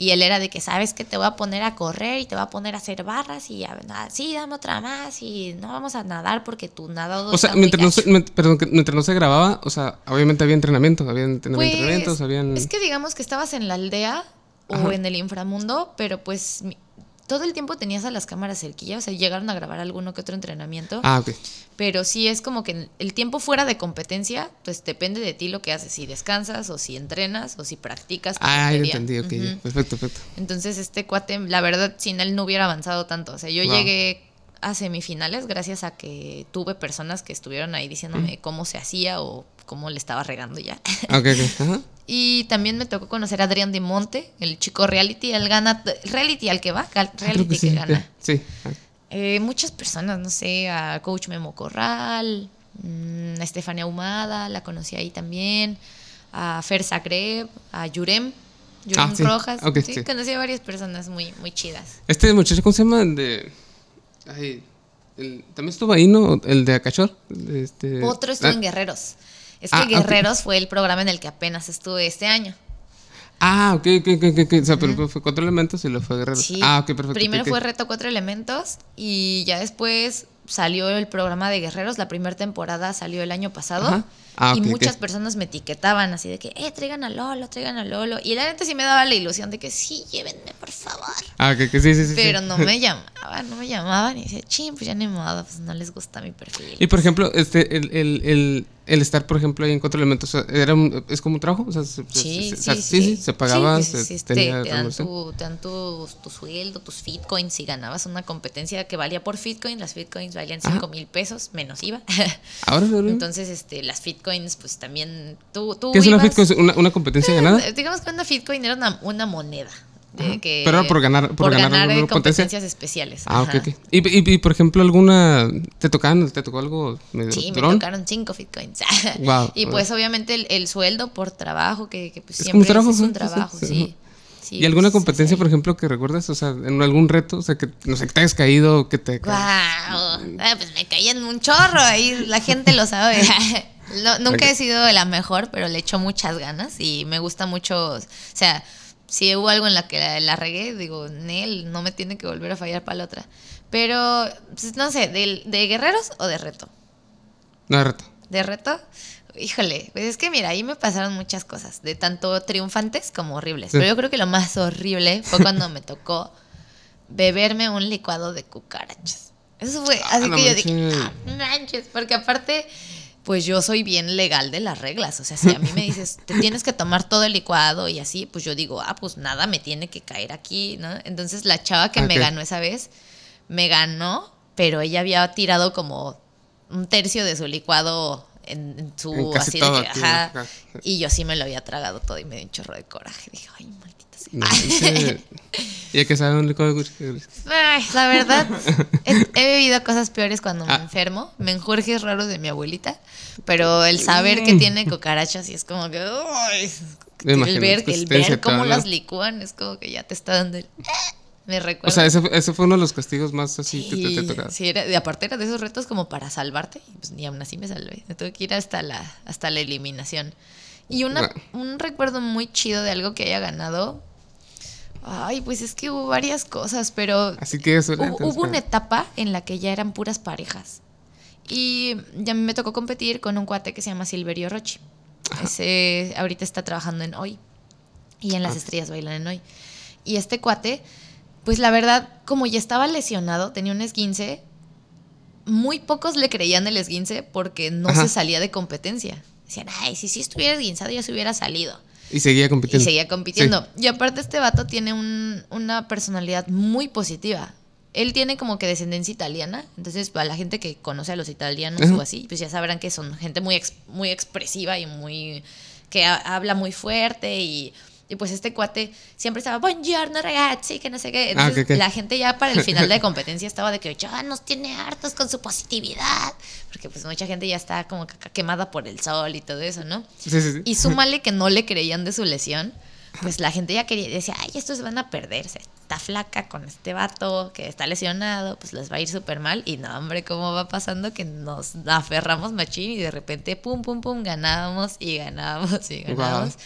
Y él era de que, ¿sabes que Te voy a poner a correr y te voy a poner a hacer barras y a, ah, sí, dame otra más y no vamos a nadar porque tu nadado O sea, mientras no, se, gacho". me- perdón, que mientras no se grababa, o sea, obviamente había entrenamiento, había Pues, entrenamientos, habían... Es que digamos que estabas en la aldea o Ajá. en el inframundo, pero pues mi- todo el tiempo tenías a las cámaras cerquilla, o sea, llegaron a grabar alguno que otro entrenamiento. Ah, ok. Pero sí es como que el tiempo fuera de competencia, pues depende de ti lo que haces, si descansas o si entrenas o si practicas. Ah, puntería. entendí, ok. Perfecto, perfecto. Entonces este cuate, la verdad, sin él no hubiera avanzado tanto. O sea, yo Wow. llegué a semifinales gracias a que tuve personas que estuvieron ahí diciéndome cómo se hacía o cómo le estaba regando ya. Ok, ok. Ajá. Y también me tocó conocer a Adrián de Monte, el chico reality, él gana, reality al que va, Ah, reality que, sí, gana. Sí. Ah. Eh, muchas personas, no sé, a Coach Memo Corral, mm, a Estefania Humada, la conocí ahí también, a Fer Zagreb, a Yurem, Yurem Ah, sí. Rojas. Sí, sí. conocí a varias personas muy, muy chidas. Este muchacho, ¿cómo se llama? De... Ay, el- también estuvo ahí, ¿no? El de Acachor. Este... Otro estuvo ah, en Guerreros. Es que Ah. Guerreros fue el programa en el que apenas estuve este año. Ah, ok, ok, ok, ok. O sea, pero fue cuatro elementos y luego fue guerreros. Sí. Ah, ok, perfecto. Primero fue Reto Cuatro Elementos y ya después salió el programa de Guerreros. La primera temporada salió el año pasado. Ah, y muchas personas me etiquetaban así de que, eh, traigan a Lolo, traigan a Lolo. Y la neta sí me daba la ilusión de que sí, llévenme, por favor. Ah, ok, sí, sí, sí. Pero sí. no me llamaban, no me llamaban. Y decía, ching, pues ya ni modo, pues no les gusta mi perfil. Y por ejemplo, este, el, el, el, el estar, por ejemplo, ahí en cuatro elementos, era un- ¿es como un trabajo? O sea, se, se- Sí, se- sí, o sea, sí, sí, sí, se pagaba, Sí, se sí, sí, te, tenía te dan, tu, te dan tu, tu sueldo, tus fitcoins. Si ganabas una competencia que valía por fitcoin, las fitcoins valían Ajá. 5 mil pesos menos IVA. Ahora. Entonces, este, las fitcoins, pues también tú, tú ¿Qué es una Bitcoin? ¿Una, una competencia ganada? Digamos que una fitcoin era una, una moneda. De que, Pero por ganar- por ganar ganar eh, competencia. competencias especiales. Ah, ok, Ajá. ok. Y, y, y, por ejemplo, alguna. ¿Te tocaban? ¿Te tocó algo medio Sí, me tocaron cinco fitcoins. Guau, y pues obviamente el, el sueldo por trabajo, que, que pues Es como un siempre trabajo, es, un trabajo, sí, sí. sí. Sí, ¿Y alguna pues, competencia, sí. por ejemplo, que recuerdas? O sea, en algún reto, o sea, que no sé, que te hayas caído, que te. ¡Guau! Ah, pues me caí en un chorro ahí, la gente lo sabe. No, nunca he sido la mejor, pero le echo muchas ganas y me gusta mucho. O sea, si hubo algo en la que la, la regué, digo, Nel, no me tiene que volver a fallar para la otra. Pero, pues, no sé, ¿de, ¿de guerreros o de reto? No, de reto. ¿De reto? Híjole, pues es que mira, ahí me pasaron muchas cosas, de tanto triunfantes como horribles. Sí. Pero yo creo que lo más horrible fue cuando me tocó beberme un licuado de cucarachas. Eso fue, Ah, así no que yo dije. "Ah, no manches", porque aparte, pues yo soy bien legal de las reglas. O sea, si a mí me dices, te tienes que tomar todo el licuado y así, pues yo digo, ah, pues nada me tiene que caer aquí, ¿no? Entonces la chava que me ganó esa vez, me ganó, pero ella había tirado como un tercio de su licuado en, en su En así de que, ajá, y yo sí me lo había tragado todo y me dio un chorro de coraje. Dije, ay. No, ese- ¿Y a qué sabe un licuado de cucarachas? Ay, la verdad, he, he vivido cosas peores cuando me Ah. enfermo. Me enjurjes raros de mi abuelita. Pero el saber que tiene cucarachas y es como que. Me imagino, el ver, el ver cómo las licúan es como que ya te está dando el. Me recuerda. O sea, ese, fue- ese fue uno de los castigos más así que te, te sí, era, y aparte era de esos retos como para salvarte, y pues ni aún así me salvé. Me tuve que ir hasta la, hasta la eliminación. Y una, un recuerdo muy chido de algo que haya ganado. Ay, pues es que hubo varias cosas, pero Así que eso era hubo, hubo una etapa en la que ya eran puras parejas. Y ya me tocó competir con un cuate que se llama Silverio Rochi. Ese ahorita está trabajando en Hoy. Y en las Ah. estrellas bailan en Hoy. Y este cuate, pues la verdad, como ya estaba lesionado, tenía un esguince, muy pocos le creían el esguince porque no Ajá. se salía de competencia. Decían, ay, si sí estuviera esguinzado ya se hubiera salido. Y seguía compitiendo. Y seguía compitiendo. Y aparte este vato tiene un- una personalidad muy positiva. Él tiene como que descendencia italiana, entonces para la gente que conoce a los italianos o así, pues ya sabrán que son gente muy, ex- muy expresiva y muy... que ha- habla muy fuerte y, y pues este cuate siempre estaba, buongiorno ragazzi, que no sé qué. Ah, Entonces la gente ya para el final de competencia estaba de que ya nos tiene hartos con su positividad, porque pues mucha gente ya está como que quemada por el sol y todo eso, ¿no? Sí, sí, sí. Y súmale que no le creían de su lesión. Pues la gente ya quería, decía, ay, estos van a perderse. Está flaca con este vato que está lesionado, pues les va a ir súper mal. Y no, hombre, ¿cómo va pasando? Que nos aferramos machín y de repente, pum, pum, pum, ganábamos y ganábamos y ganábamos.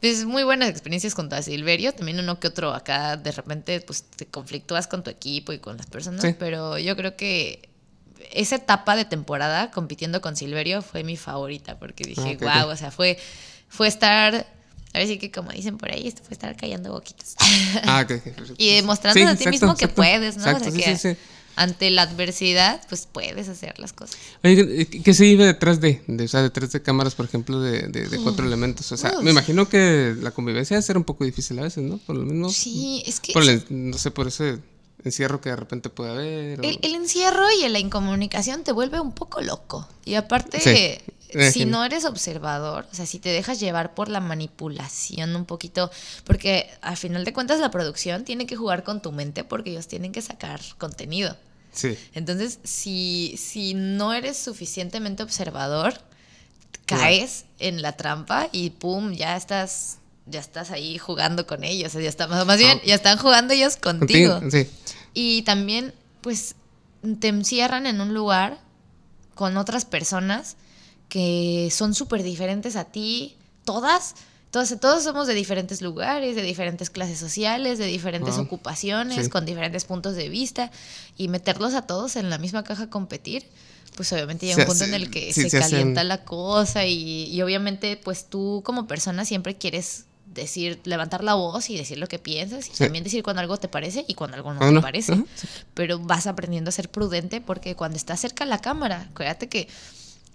Pues muy buenas experiencias con a Silverio. También uno que otro acá, de repente, pues te conflictúas con tu equipo y con las personas. Sí. Pero yo creo que esa etapa de temporada compitiendo con Silverio fue mi favorita porque dije, Ah, ok, wow, ok. o sea, fue, fue estar, a ver si que como dicen por ahí, fue estar callando boquitas. Ah, ok, ok, perfecto. y demostrando Sí, a ti exacto, mismo que puedes, ¿no? O Exacto, sea, sí, que sí, sí. Ante la adversidad, pues puedes hacer las cosas. Oye, ¿qué- ¿qué se iba detrás de, de, o sea, detrás de cámaras, por ejemplo, de, de, de cuatro elementos? O sea, me imagino que la convivencia debe ser un poco difícil a veces, ¿no? Por lo mismo. Sí, es que Por el, no sé, por ese encierro que de repente puede haber. o- el, el encierro y la incomunicación te vuelve un poco loco. Y aparte, Sí, si no eres observador, o sea, si te dejas llevar por la manipulación un poquito, porque al final de cuentas la producción tiene que jugar con tu mente porque ellos tienen que sacar contenido. Sí. Entonces, si, si no eres suficientemente observador, caes en la trampa y pum, ya estás, ya estás ahí jugando con ellos. O sea, ya está, más bien, ya están jugando ellos contigo. Sí. Y también, pues, te encierran en un lugar con otras personas que son súper diferentes a ti, todas. Todos, todos somos de diferentes lugares, de diferentes clases sociales, de diferentes Wow. ocupaciones, Sí. con diferentes puntos de vista, y meterlos a todos en la misma caja a competir, pues obviamente llega un punto en el que sí, se, se hacen- calienta la cosa y, y obviamente pues tú como persona siempre quieres decir, levantar la voz y decir lo que piensas y Sí. también decir cuando algo te parece y cuando algo no ¿O te no? parece. Pero vas aprendiendo a ser prudente porque cuando estás cerca a la cámara, acuérdate que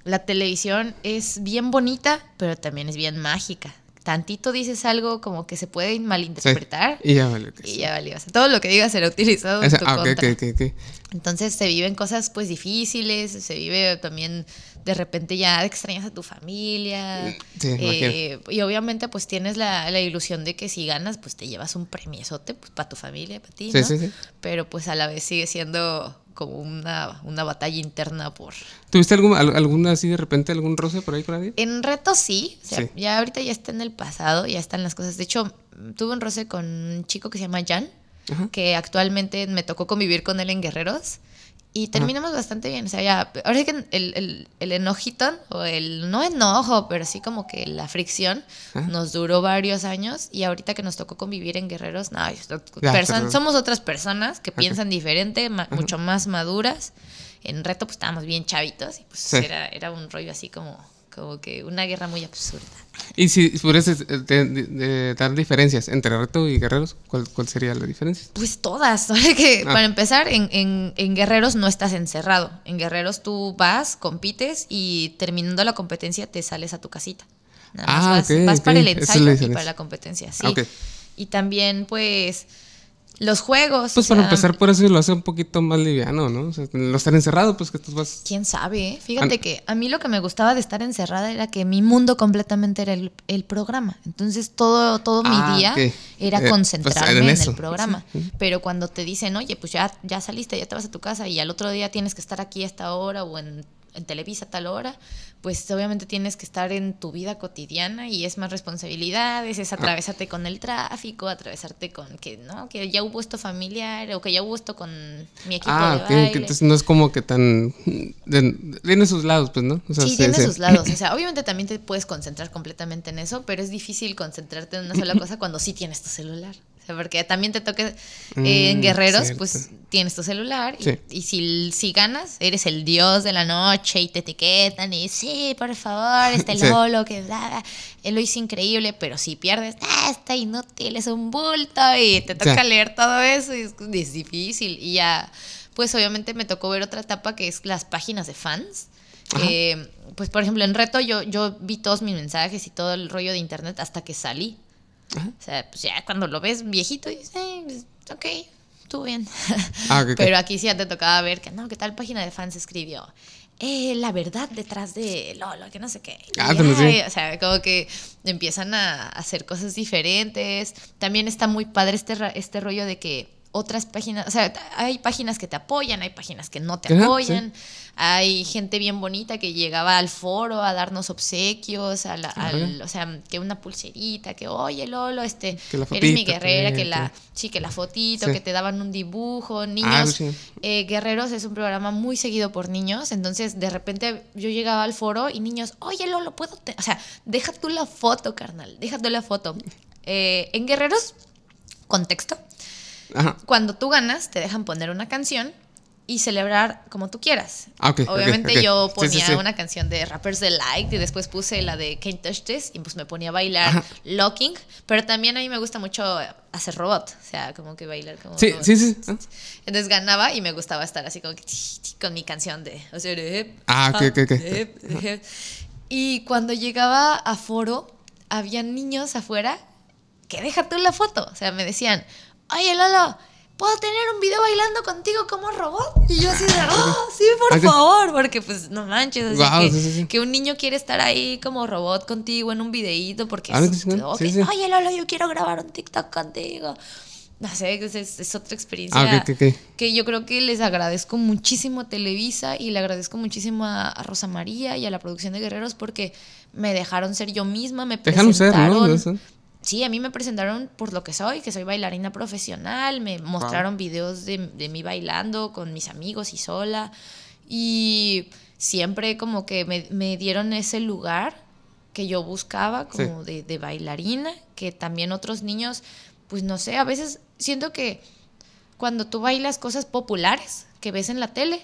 la televisión es bien bonita, pero también es bien mágica. Tantito dices algo como que se puede Sí. malinterpretar Y ya vale. y ya valió. O sea, todo lo que digas será utilizado en Esa- tu ah, contra. Entonces se viven cosas pues difíciles, se vive también de repente ya extrañas a tu familia. Sí, eh, y obviamente pues tienes la, la ilusión de que si ganas pues te llevas un premiesote pues, para tu familia, para ti, Sí, ¿no? sí, sí. Pero pues a la vez sigue siendo como una, una batalla interna por... ¿Tuviste algún, al- alguna así de repente, algún roce por ahí con nadie? En reto sí, o sea, Sí. ya ahorita ya está en el pasado, ya están las cosas. De hecho, tuve un roce con un chico que se llama Jan, Ajá. que actualmente me tocó convivir con él en Guerreros. Y terminamos bastante bien. O sea, ya. Ahora sí que el, el, el enojito, o el. No enojo, pero sí como que la fricción, Ajá. nos duró varios años. Y ahorita que nos tocó convivir en Guerreros, no, Ya, person- pero- somos otras personas que piensan diferente, ma- mucho más maduras. En reto, pues estábamos bien chavitos. Y pues Sí. era, era un rollo así como, como que una guerra muy absurda. Y si pudieras eh, dar diferencias entre reto y guerreros, ¿cuál, cuál sería la diferencia? Pues todas. Que, Ah. Para empezar, en, en- en Guerreros no estás encerrado. En Guerreros tú vas, compites y terminando la competencia te sales a tu casita. Nada más Ah, vas, para el ensayo y para la competencia, sí. Ah, ok. Y también, pues, los juegos. Pues o para empezar por eso lo hace un poquito más liviano, ¿no? O sea, no estar encerrado, pues que tú vas... ¿Quién sabe? eh? Fíjate que a mí lo que me gustaba de estar encerrada era que mi mundo completamente era el, el programa. Entonces todo, todo Ah, mi día ok. era Eh, pues, concentrarme en el programa. Pero cuando te dicen, oye, pues ya, ya saliste, ya te vas a tu casa y al otro día tienes que estar aquí a esta hora o en, en Televisa a tal hora, pues obviamente tienes que estar en tu vida cotidiana y es más responsabilidades, Ah. es atravesarte con el tráfico, atravesarte con que, ¿no? Que ya hubo esto familiar o que ya hubo esto con mi equipo Ah, de baile. que entonces no es como que tan... tiene sus lados, pues, ¿no? O sea, sí, tiene sus lados. O sea, obviamente también te puedes concentrar completamente en eso, pero es difícil concentrarte en una sola cosa cuando sí tienes tu celular. O sea, porque también te toca eh, en Mm, guerreros, cierto. pues tienes tu celular y, Sí. y si, si ganas, eres el dios de la noche y te etiquetan y sí, por favor, este Sí. Lolo que bla, él lo hizo increíble, pero si pierdes, ah, está inútil, es un bulto y te toca Sí. leer todo eso y es, es difícil. Y ya, pues obviamente me tocó ver otra etapa que es las páginas de fans. que, pues por ejemplo, en reto yo, yo vi todos mis mensajes y todo el rollo de internet hasta que salí. O sea, pues ya cuando lo ves viejito, dices, eh, pues, ok, estuvo bien. Ah. Pero aquí sí ya te tocaba ver que no, que tal página de fans escribió. Eh, la verdad detrás de Lolo, que no sé qué. Ah, sí. O sea, como que empiezan a hacer cosas diferentes. También está muy padre este, este rollo de que otras páginas, o sea, hay páginas que te apoyan, hay páginas que no te Ajá, apoyan, hay gente bien bonita que llegaba al foro a darnos obsequios, a la- al- o sea, que una pulserita, que oye Lolo, este, eres mi guerrera, que- la, sí, que la fotito, Sí. que te daban un dibujo, Ah, niños, sí. eh, Guerreros es un programa muy seguido por niños, entonces de repente yo llegaba al foro y niños, oye Lolo, ¿puedo? te-?" O sea, deja tú la foto, carnal, deja tú la foto. Eh, en Guerreros, contexto, Ajá. cuando tú ganas te dejan poner una canción y celebrar como tú quieras. Ah, ok, ok, Obviamente ok. yo Sí, ponía sí, sí. una canción de Rappers Delight y después puse la de Can't Touch This y pues me ponía a bailar Ajá. Locking, pero también a mí me gusta mucho hacer robot, o sea, como que bailar como Sí, robot. sí, sí. Ah. Entonces ganaba y me gustaba estar así como que con mi canción de, o sea, de Ah, ok, ok, ok. Y cuando llegaba a foro, había niños afuera que deja tú la foto. O sea, me decían, oye Lolo, ¿puedo tener un video bailando contigo como robot? Y yo así de, oh, sí, por favor, porque pues no manches, así que, sí, sí, que un niño quiere estar ahí como robot contigo en un videíto porque Ah, es, qué chingón. ok, Sí, sí. oye Lolo, yo quiero grabar un TikTok contigo. No sé, es, otra experiencia Ah, ok, ok, ok. que yo creo que les agradezco muchísimo a Televisa y le agradezco muchísimo a, a Rosa María y a la producción de Guerreros porque me dejaron ser yo misma, me Dejaron ser, ¿no? Sí, a mí me presentaron por lo que soy, que soy bailarina profesional, me mostraron videos de, de mí bailando con mis amigos y sola y siempre como que me, me dieron ese lugar que yo buscaba como de, de bailarina, que también otros niños, pues no sé, a veces siento que cuando tú bailas cosas populares que ves en la tele,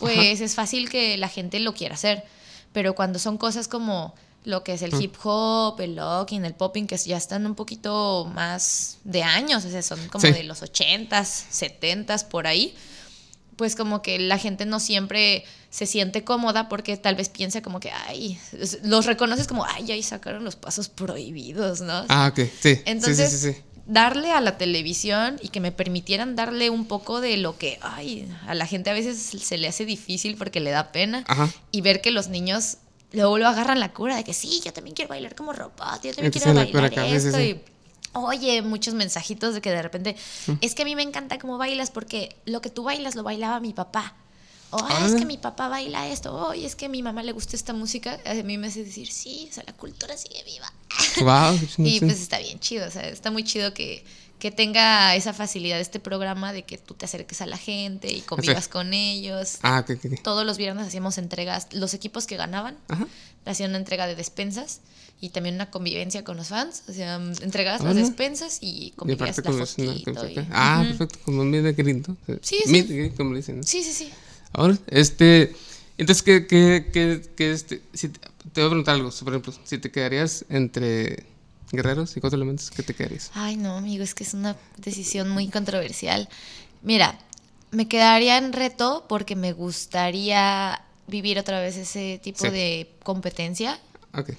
pues es fácil que la gente lo quiera hacer. Pero cuando son cosas como lo que es el hip hop, el locking, el popping, que ya están un poquito más de años, o sea, son como Sí. de los 80s, 70s, por ahí, pues como que la gente no siempre se siente cómoda porque tal vez piensa como que, ay, los reconoces como, ay, ahí sacaron los pasos prohibidos, ¿no? Ah, ok. Sí. Entonces, sí, sí. darle a la televisión y que me permitieran darle un poco de lo que, ay, a la gente a veces se le hace difícil porque le da pena. Ajá. Y ver que los niños luego lo agarran la cura de que sí, yo también quiero bailar como robot, yo también quiero cura bailar acá, sí, sí, esto. Y, oye, muchos mensajitos de que de repente, es que a mí me encanta cómo bailas porque lo que tú bailas lo bailaba mi papá. O "Ah, es Ah. que mi papá baila esto, oye, es que a mi mamá le gusta esta música. A mí me hace decir, sí, o sea, la cultura sigue viva. Wow. Y pues está bien chido, o sea, está muy chido que, que tenga esa facilidad este programa de que tú te acerques a la gente y convivas Sí. con ellos. Ah, ok, ok, ok. Todos los viernes hacíamos entregas, los equipos que ganaban Ajá. hacían una entrega de despensas y también una convivencia con los fans, o sea, entregabas las Órale. despensas y convivías la fotito. camiseta. y- Ah, Ujú. perfecto. Como un meet. Sí, sí. Meet como dicen. ¿no? Sí, sí, sí. Ahora, este. Entonces, ¿qué, qué, qué, qué este, si te, te voy a preguntar algo. Por ejemplo, si te quedarías entre guerreros y cuatro elementos, ¿qué te quedarías? Ay, no, amigo, es que es una decisión muy controversial. Mira, me quedaría en reto porque me gustaría vivir otra vez ese tipo Sí. de competencia, Ok.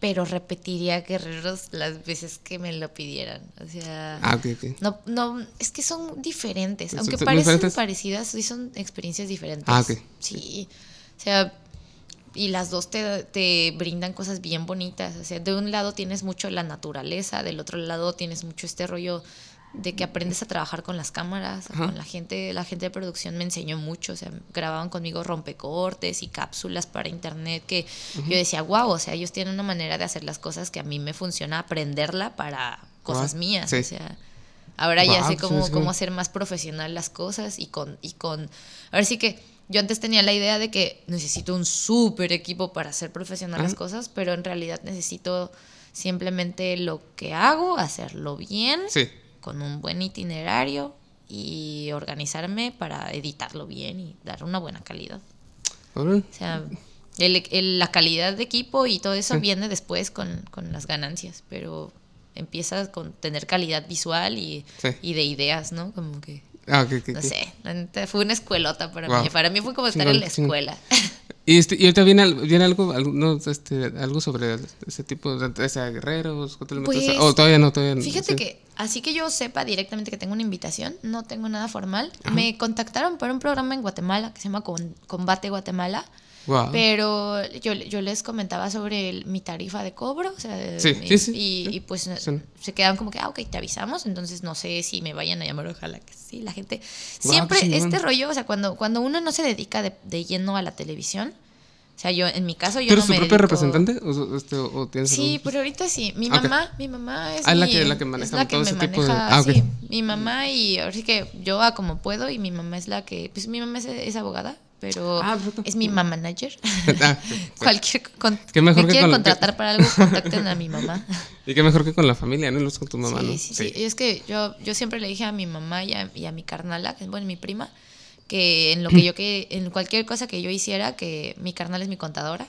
pero repetiría guerreros las veces que me lo pidieran. O sea, Ah, ok, ok. no, no, es que son diferentes. ¿Son- Aunque son parecen diferentes? parecidas, sí son experiencias diferentes. Ah, ok. Sí. O sea, y las dos te, te brindan cosas bien bonitas. O sea, de un lado tienes mucho la naturaleza, del otro lado tienes mucho este rollo de que aprendes a trabajar con las cámaras, Ajá. con la gente, la gente de producción me enseñó mucho, o sea, grababan conmigo rompecortes y cápsulas para internet que yo decía, wow, o sea, ellos tienen una manera de hacer las cosas que a mí me funciona aprenderla para cosas Guau, mías, sí. o sea, ahora ya sé cómo, sí. cómo hacer más profesional las cosas y con, y con, a ver sí que yo antes tenía la idea de que necesito un súper equipo para hacer profesional las cosas, pero en realidad necesito simplemente lo que hago, hacerlo bien, Sí. con un buen itinerario y organizarme para editarlo bien y dar una buena calidad. O sea, el- el- la calidad de equipo y todo eso Sí. viene después con, con las ganancias, pero empiezas con tener calidad visual y, Sí. y de ideas, ¿no? Como que, Ah, no sé, fue una escuelota para Wow. mí. Para mí fue como estar en la escuela. Y, este, y ahorita viene, viene algo, algo, no, este, algo sobre ese tipo de guerreros, elementos. Pues, o todavía no, todavía no. Fíjate sí. que, así que yo sepa directamente que tengo una invitación, no tengo nada formal. Me contactaron para un programa en Guatemala que se llama Combate Guatemala. Pero yo, yo les comentaba sobre el- mi tarifa de cobro, o sea, Sí, mi- sí, sí, y, y pues se quedan como que, ah, ok, te avisamos, entonces no sé si me vayan a llamar, ojalá que sí, la gente. Siempre este rollo, o sea, cuando, cuando uno no se dedica de, de lleno a la televisión, o sea, yo, en mi caso, yo ¿Tú no eres tu me propia dedico- representante? ¿O, este, o tienes Sí, algún- pero ahorita sí. Mi mamá, mi mamá es, Ah, la que- la que maneja es la que todo me ese tipo de- maneja, ah, sí. Mi mamá y ahora sí que yo hago como puedo y mi mamá es la que, pues mi mamá es, es abogada, pero Ah, es mi mamá manager. Ah, sí. Cualquier con, Qué mejor me que quieren con- contratar para algo, contacten a mi mamá. Y qué mejor que con la familia, ¿no? Los con tu mamá, sí, ¿no? sí, sí, Y es que yo, yo siempre le dije a mi mamá y a, y a mi carnala, bueno, mi prima, que en lo que yo que en cualquier cosa que yo hiciera, que mi carnal es mi contadora.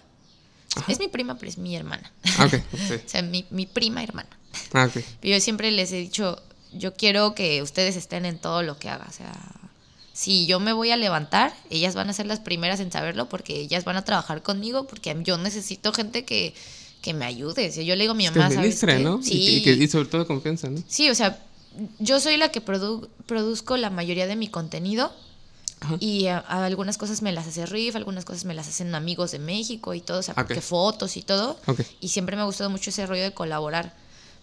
Es mi prima, pero es mi hermana. Ah, ok, sí. O sea, mi, mi prima hermana. Ah, ok. Yo siempre les he dicho, yo quiero que ustedes estén en todo lo que haga. O sea, si yo me voy a levantar, ellas van a ser las primeras en saberlo porque ellas van a trabajar conmigo porque yo necesito gente que, que me ayude. Sea, yo le digo a mi Es que mamá, ¿sabes? ¿no? Sí. Y, que- y sobre todo confianza, ¿no? Sí, o sea, yo soy la que produ- produzco la mayoría de mi contenido Ajá. y a, a algunas cosas me las hace Riff, algunas cosas me las hacen amigos de México y todo, o sea, Ok. porque fotos y todo. Ok. Y siempre me ha gustado mucho ese rollo de colaborar.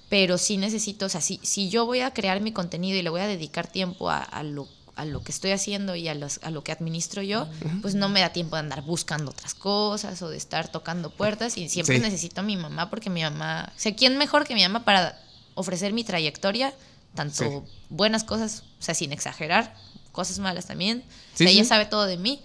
Pero sí necesito, o sea, si, si yo voy a crear mi contenido y le voy a dedicar tiempo a, a lo, a lo que estoy haciendo y a, los- a lo que administro yo, pues no me da tiempo de andar buscando otras cosas o de estar tocando puertas. Y siempre Sí. necesito a mi mamá porque mi mamá, o sea, ¿quién mejor que mi mamá para ofrecer mi trayectoria? Tanto Sí. buenas cosas, o sea, sin exagerar, cosas malas también. Sí, o sea, ella sabe todo de mí.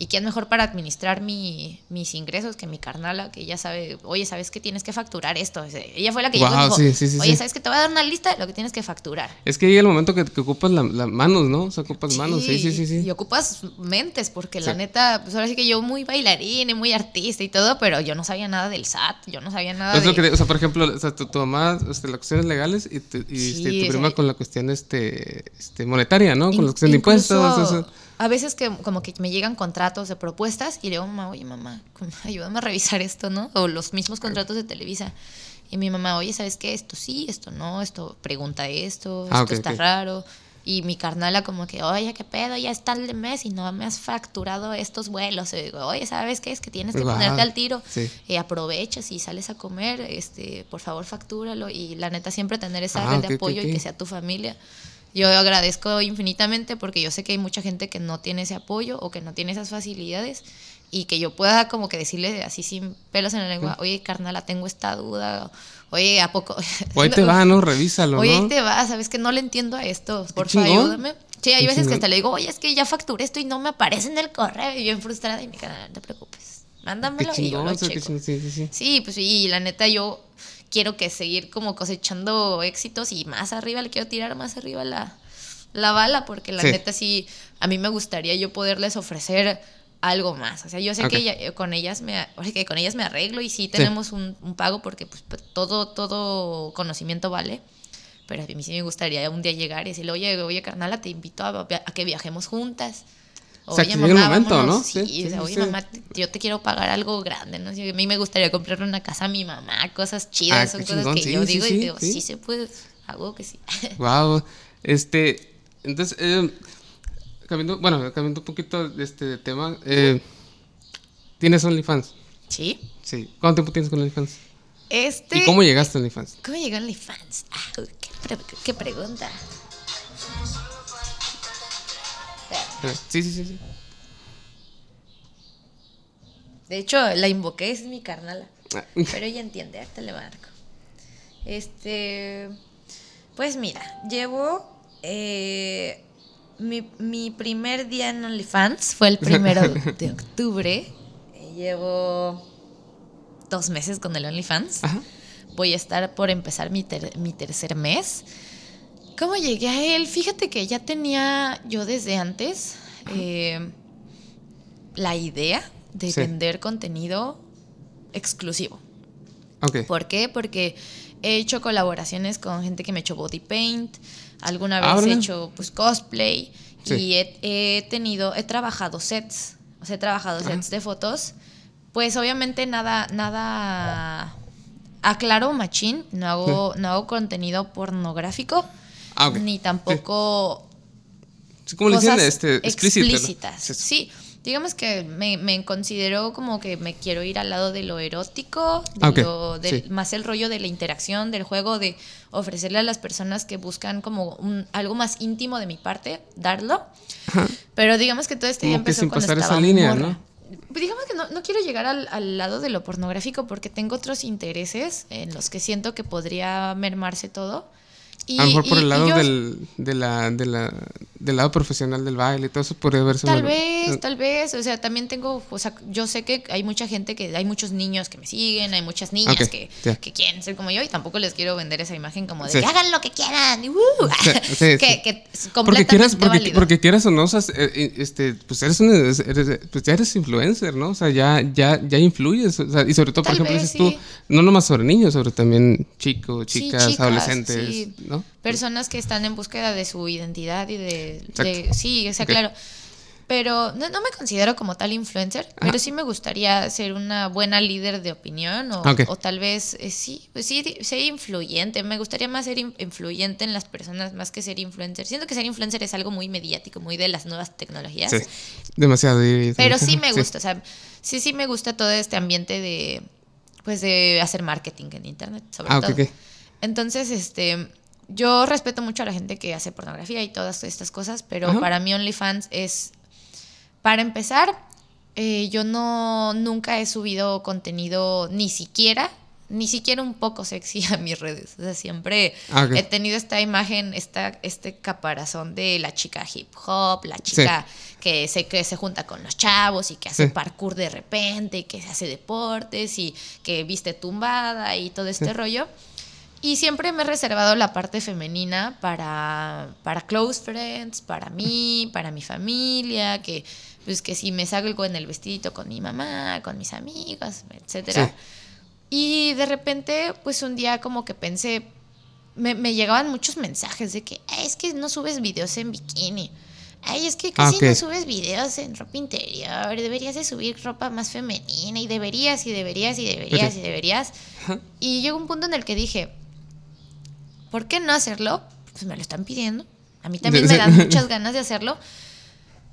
Y quién mejor para administrar mi, mis ingresos que mi carnala, que ella sabe, oye, ¿sabes que tienes que facturar esto? O Ella fue la que llegó y dijo, sí, sí, sí, oye. ¿sabes que te voy a dar una lista de lo que tienes que facturar? Es que llega el momento que, que ocupas las manos, ¿no? O sea, ocupas manos. Sí, sí, sí. sí. Y ocupas mentes, porque la neta, pues ahora sí que yo muy bailarín y muy artista y todo, pero yo no sabía nada del SAT, yo no sabía nada lo de... que, o sea, por ejemplo, o sea, tu, tu mamá, este, las cuestiones legales y, tu- y, este, tu o prima sea, con la cuestión este, este, monetaria, ¿no? Con la cuestión de impuestos. A veces que como que me llegan contratos de propuestas y le digo, mamá, oye mamá, ayúdame a revisar esto, ¿no? O los mismos contratos de Televisa. Y mi mamá, oye, ¿sabes qué? Esto sí, esto no, esto pregunta esto, esto Ah, ok, está raro. Y mi carnala como que, oye, ¿qué pedo? Ya está el de mes y no me has facturado estos vuelos. Y digo, oye, ¿sabes qué? Es que tienes que Guau, ponerte al tiro. sí. Eh, aprovechas y sales a comer, este, por favor factúralo. Y la neta, siempre tener esa Ah, red de apoyo y que sea tu familia. Yo agradezco infinitamente porque yo sé que hay mucha gente que no tiene ese apoyo o que no tiene esas facilidades y que yo pueda como que decirle así sin pelos en la lengua, oye, carnala, tengo esta duda, oye, ¿a poco? O ahí te va, ¿no? Revísalo, Oye, ¿no? ahí te va, ¿sabes que no le entiendo a esto? Por favor, ayúdame. Sí, hay veces que hasta le digo, oye, es que ya facturé esto y no me aparece en el correo y bien frustrada y mi canal, no te preocupes, mándamelo y yo lo checo. chingón, sí, sí, sí. Sí, pues y la neta yo quiero que seguir como cosechando éxitos y más arriba le quiero tirar más arriba la, la bala porque la Sí. neta sí a mí me gustaría yo poderles ofrecer algo más. O sea, yo sé que ella- eh, con ellas me o sea, que con ellas me arreglo y sí tenemos un, un pago porque pues p- todo todo conocimiento vale. Pero a mí sí me gustaría un día llegar y decirle, oye, oye, carnala, te invito a, a que viajemos juntas. O sea, que llegue el momento, ¿no? vámonos". Sí, Sí, sí, o sea, sí, oye, mamá, yo te quiero pagar algo grande, ¿no? A mí me gustaría comprarle una casa a mi mamá, cosas chidas, Ah, son cosas chingón, que yo digo y digo, sí. se puede, hago que sí. Wow. Este, entonces, eh, cambiando, bueno, cambiando un poquito de este tema, eh, ¿tienes OnlyFans? ¿Sí? Sí. ¿Cuánto tiempo tienes con OnlyFans? Este... ¿Y cómo llegaste a OnlyFans? ¿Cómo llegó OnlyFans? Ah, qué, pre- qué pregunta. Sí, sí, sí, sí. De hecho, la invoqué, es mi carnala. Ah, Pero ella entiende, ahorita le marco. Este. Pues mira, llevo. eh, mi, mi primer día en OnlyFans fue el primero de octubre. Eh, Llevo dos meses con el OnlyFans. Ajá. Voy a estar por empezar mi, ter- mi tercer mes. ¿Cómo llegué a él? Fíjate que ya tenía yo desde antes eh, la idea de Sí. vender contenido exclusivo. Ok. ¿Por qué? Porque he hecho colaboraciones con gente que me ha hecho body paint, alguna vez he hecho pues cosplay Sí. y he, he tenido, he trabajado sets, o sea, he trabajado sets de fotos. Pues obviamente nada, nada aclaro machín, no hago, no hago contenido pornográfico, Ah, ni tampoco Sí, ¿Cómo le dicen? cosas Este, explícito, ¿no? explícitas. Sí, digamos que me, me considero como que me quiero ir al lado de lo erótico, de Ah, lo- Sí. más el rollo de la interacción, del juego, de ofrecerle a las personas que buscan como un- algo más íntimo de mi parte, darlo. Pero digamos que todo este Como que empezó sin cuando pasar esa línea, morra. ¿no? Pues digamos que no, no quiero llegar al, al lado de lo pornográfico porque tengo otros intereses en los que siento que podría mermarse todo. Y, a lo mejor por y- el lado yo- del, de la, de la, del lado profesional del baile y todo eso podría verse Tal mal- vez, eh, tal vez, o sea, también tengo, o sea, yo sé que hay mucha gente que, hay muchos niños que me siguen, hay muchas niñas que, que quieren ser como yo y tampoco les quiero vender esa imagen como de Sí. que hagan lo que quieran, y, ¡uh! Sí, sí, que, que es Porque quieras, porque, porque quieras o no, o sea, eh, eh, este, pues eres, un, eres- pues ya eres influencer, ¿no? O sea, ya, ya, ya influyes, o sea, y sobre todo, por Tal ejemplo, dices tú, no nomás sobre niños, sobre también chicos, chicas, chicas, adolescentes, sí. ¿No? Personas que están en búsqueda de su identidad y de... Sí, o sea, claro. Pero no, no me considero como tal influencer, pero sí me gustaría ser una buena líder de opinión o, tal vez eh, sí, pues sí, ser influyente. Me gustaría más ser in- influyente en las personas más que ser influencer. Siento que ser influencer es algo muy mediático, muy de las nuevas tecnologías. Sí, demasiado. Pero sí me gusta, o sea, sí, sí me gusta todo este ambiente de, pues, de hacer marketing en internet, sobre Ah. Entonces, este, yo respeto mucho a la gente que hace pornografía y todas estas cosas, pero Ajá. para mí OnlyFans es, para empezar, eh, yo no, nunca he subido contenido ni siquiera ni siquiera un poco sexy a mis redes. O sea, siempre Ah, he tenido esta imagen, esta, este caparazón de la chica hip hop, la chica que, se, que se junta con los chavos y que hace Sí. parkour de repente y que hace deportes y que viste tumbada y todo este rollo. Y siempre me he reservado la parte femenina para, para close friends, para mí, para mi familia, que pues que si me salgo en el vestidito con mi mamá, con mis amigos, etcétera. Sí. Y de repente, pues un día como que pensé, me, me llegaban muchos mensajes de que "Ay, es que no subes videos en bikini. Ay, es que casi ok. no subes videos en ropa interior. Deberías de subir ropa más femenina. Y deberías, y deberías, y deberías, y deberías. Y llegó un punto en el que dije, ¿por qué no hacerlo? Pues me lo están pidiendo. A mí también me dan muchas ganas de hacerlo.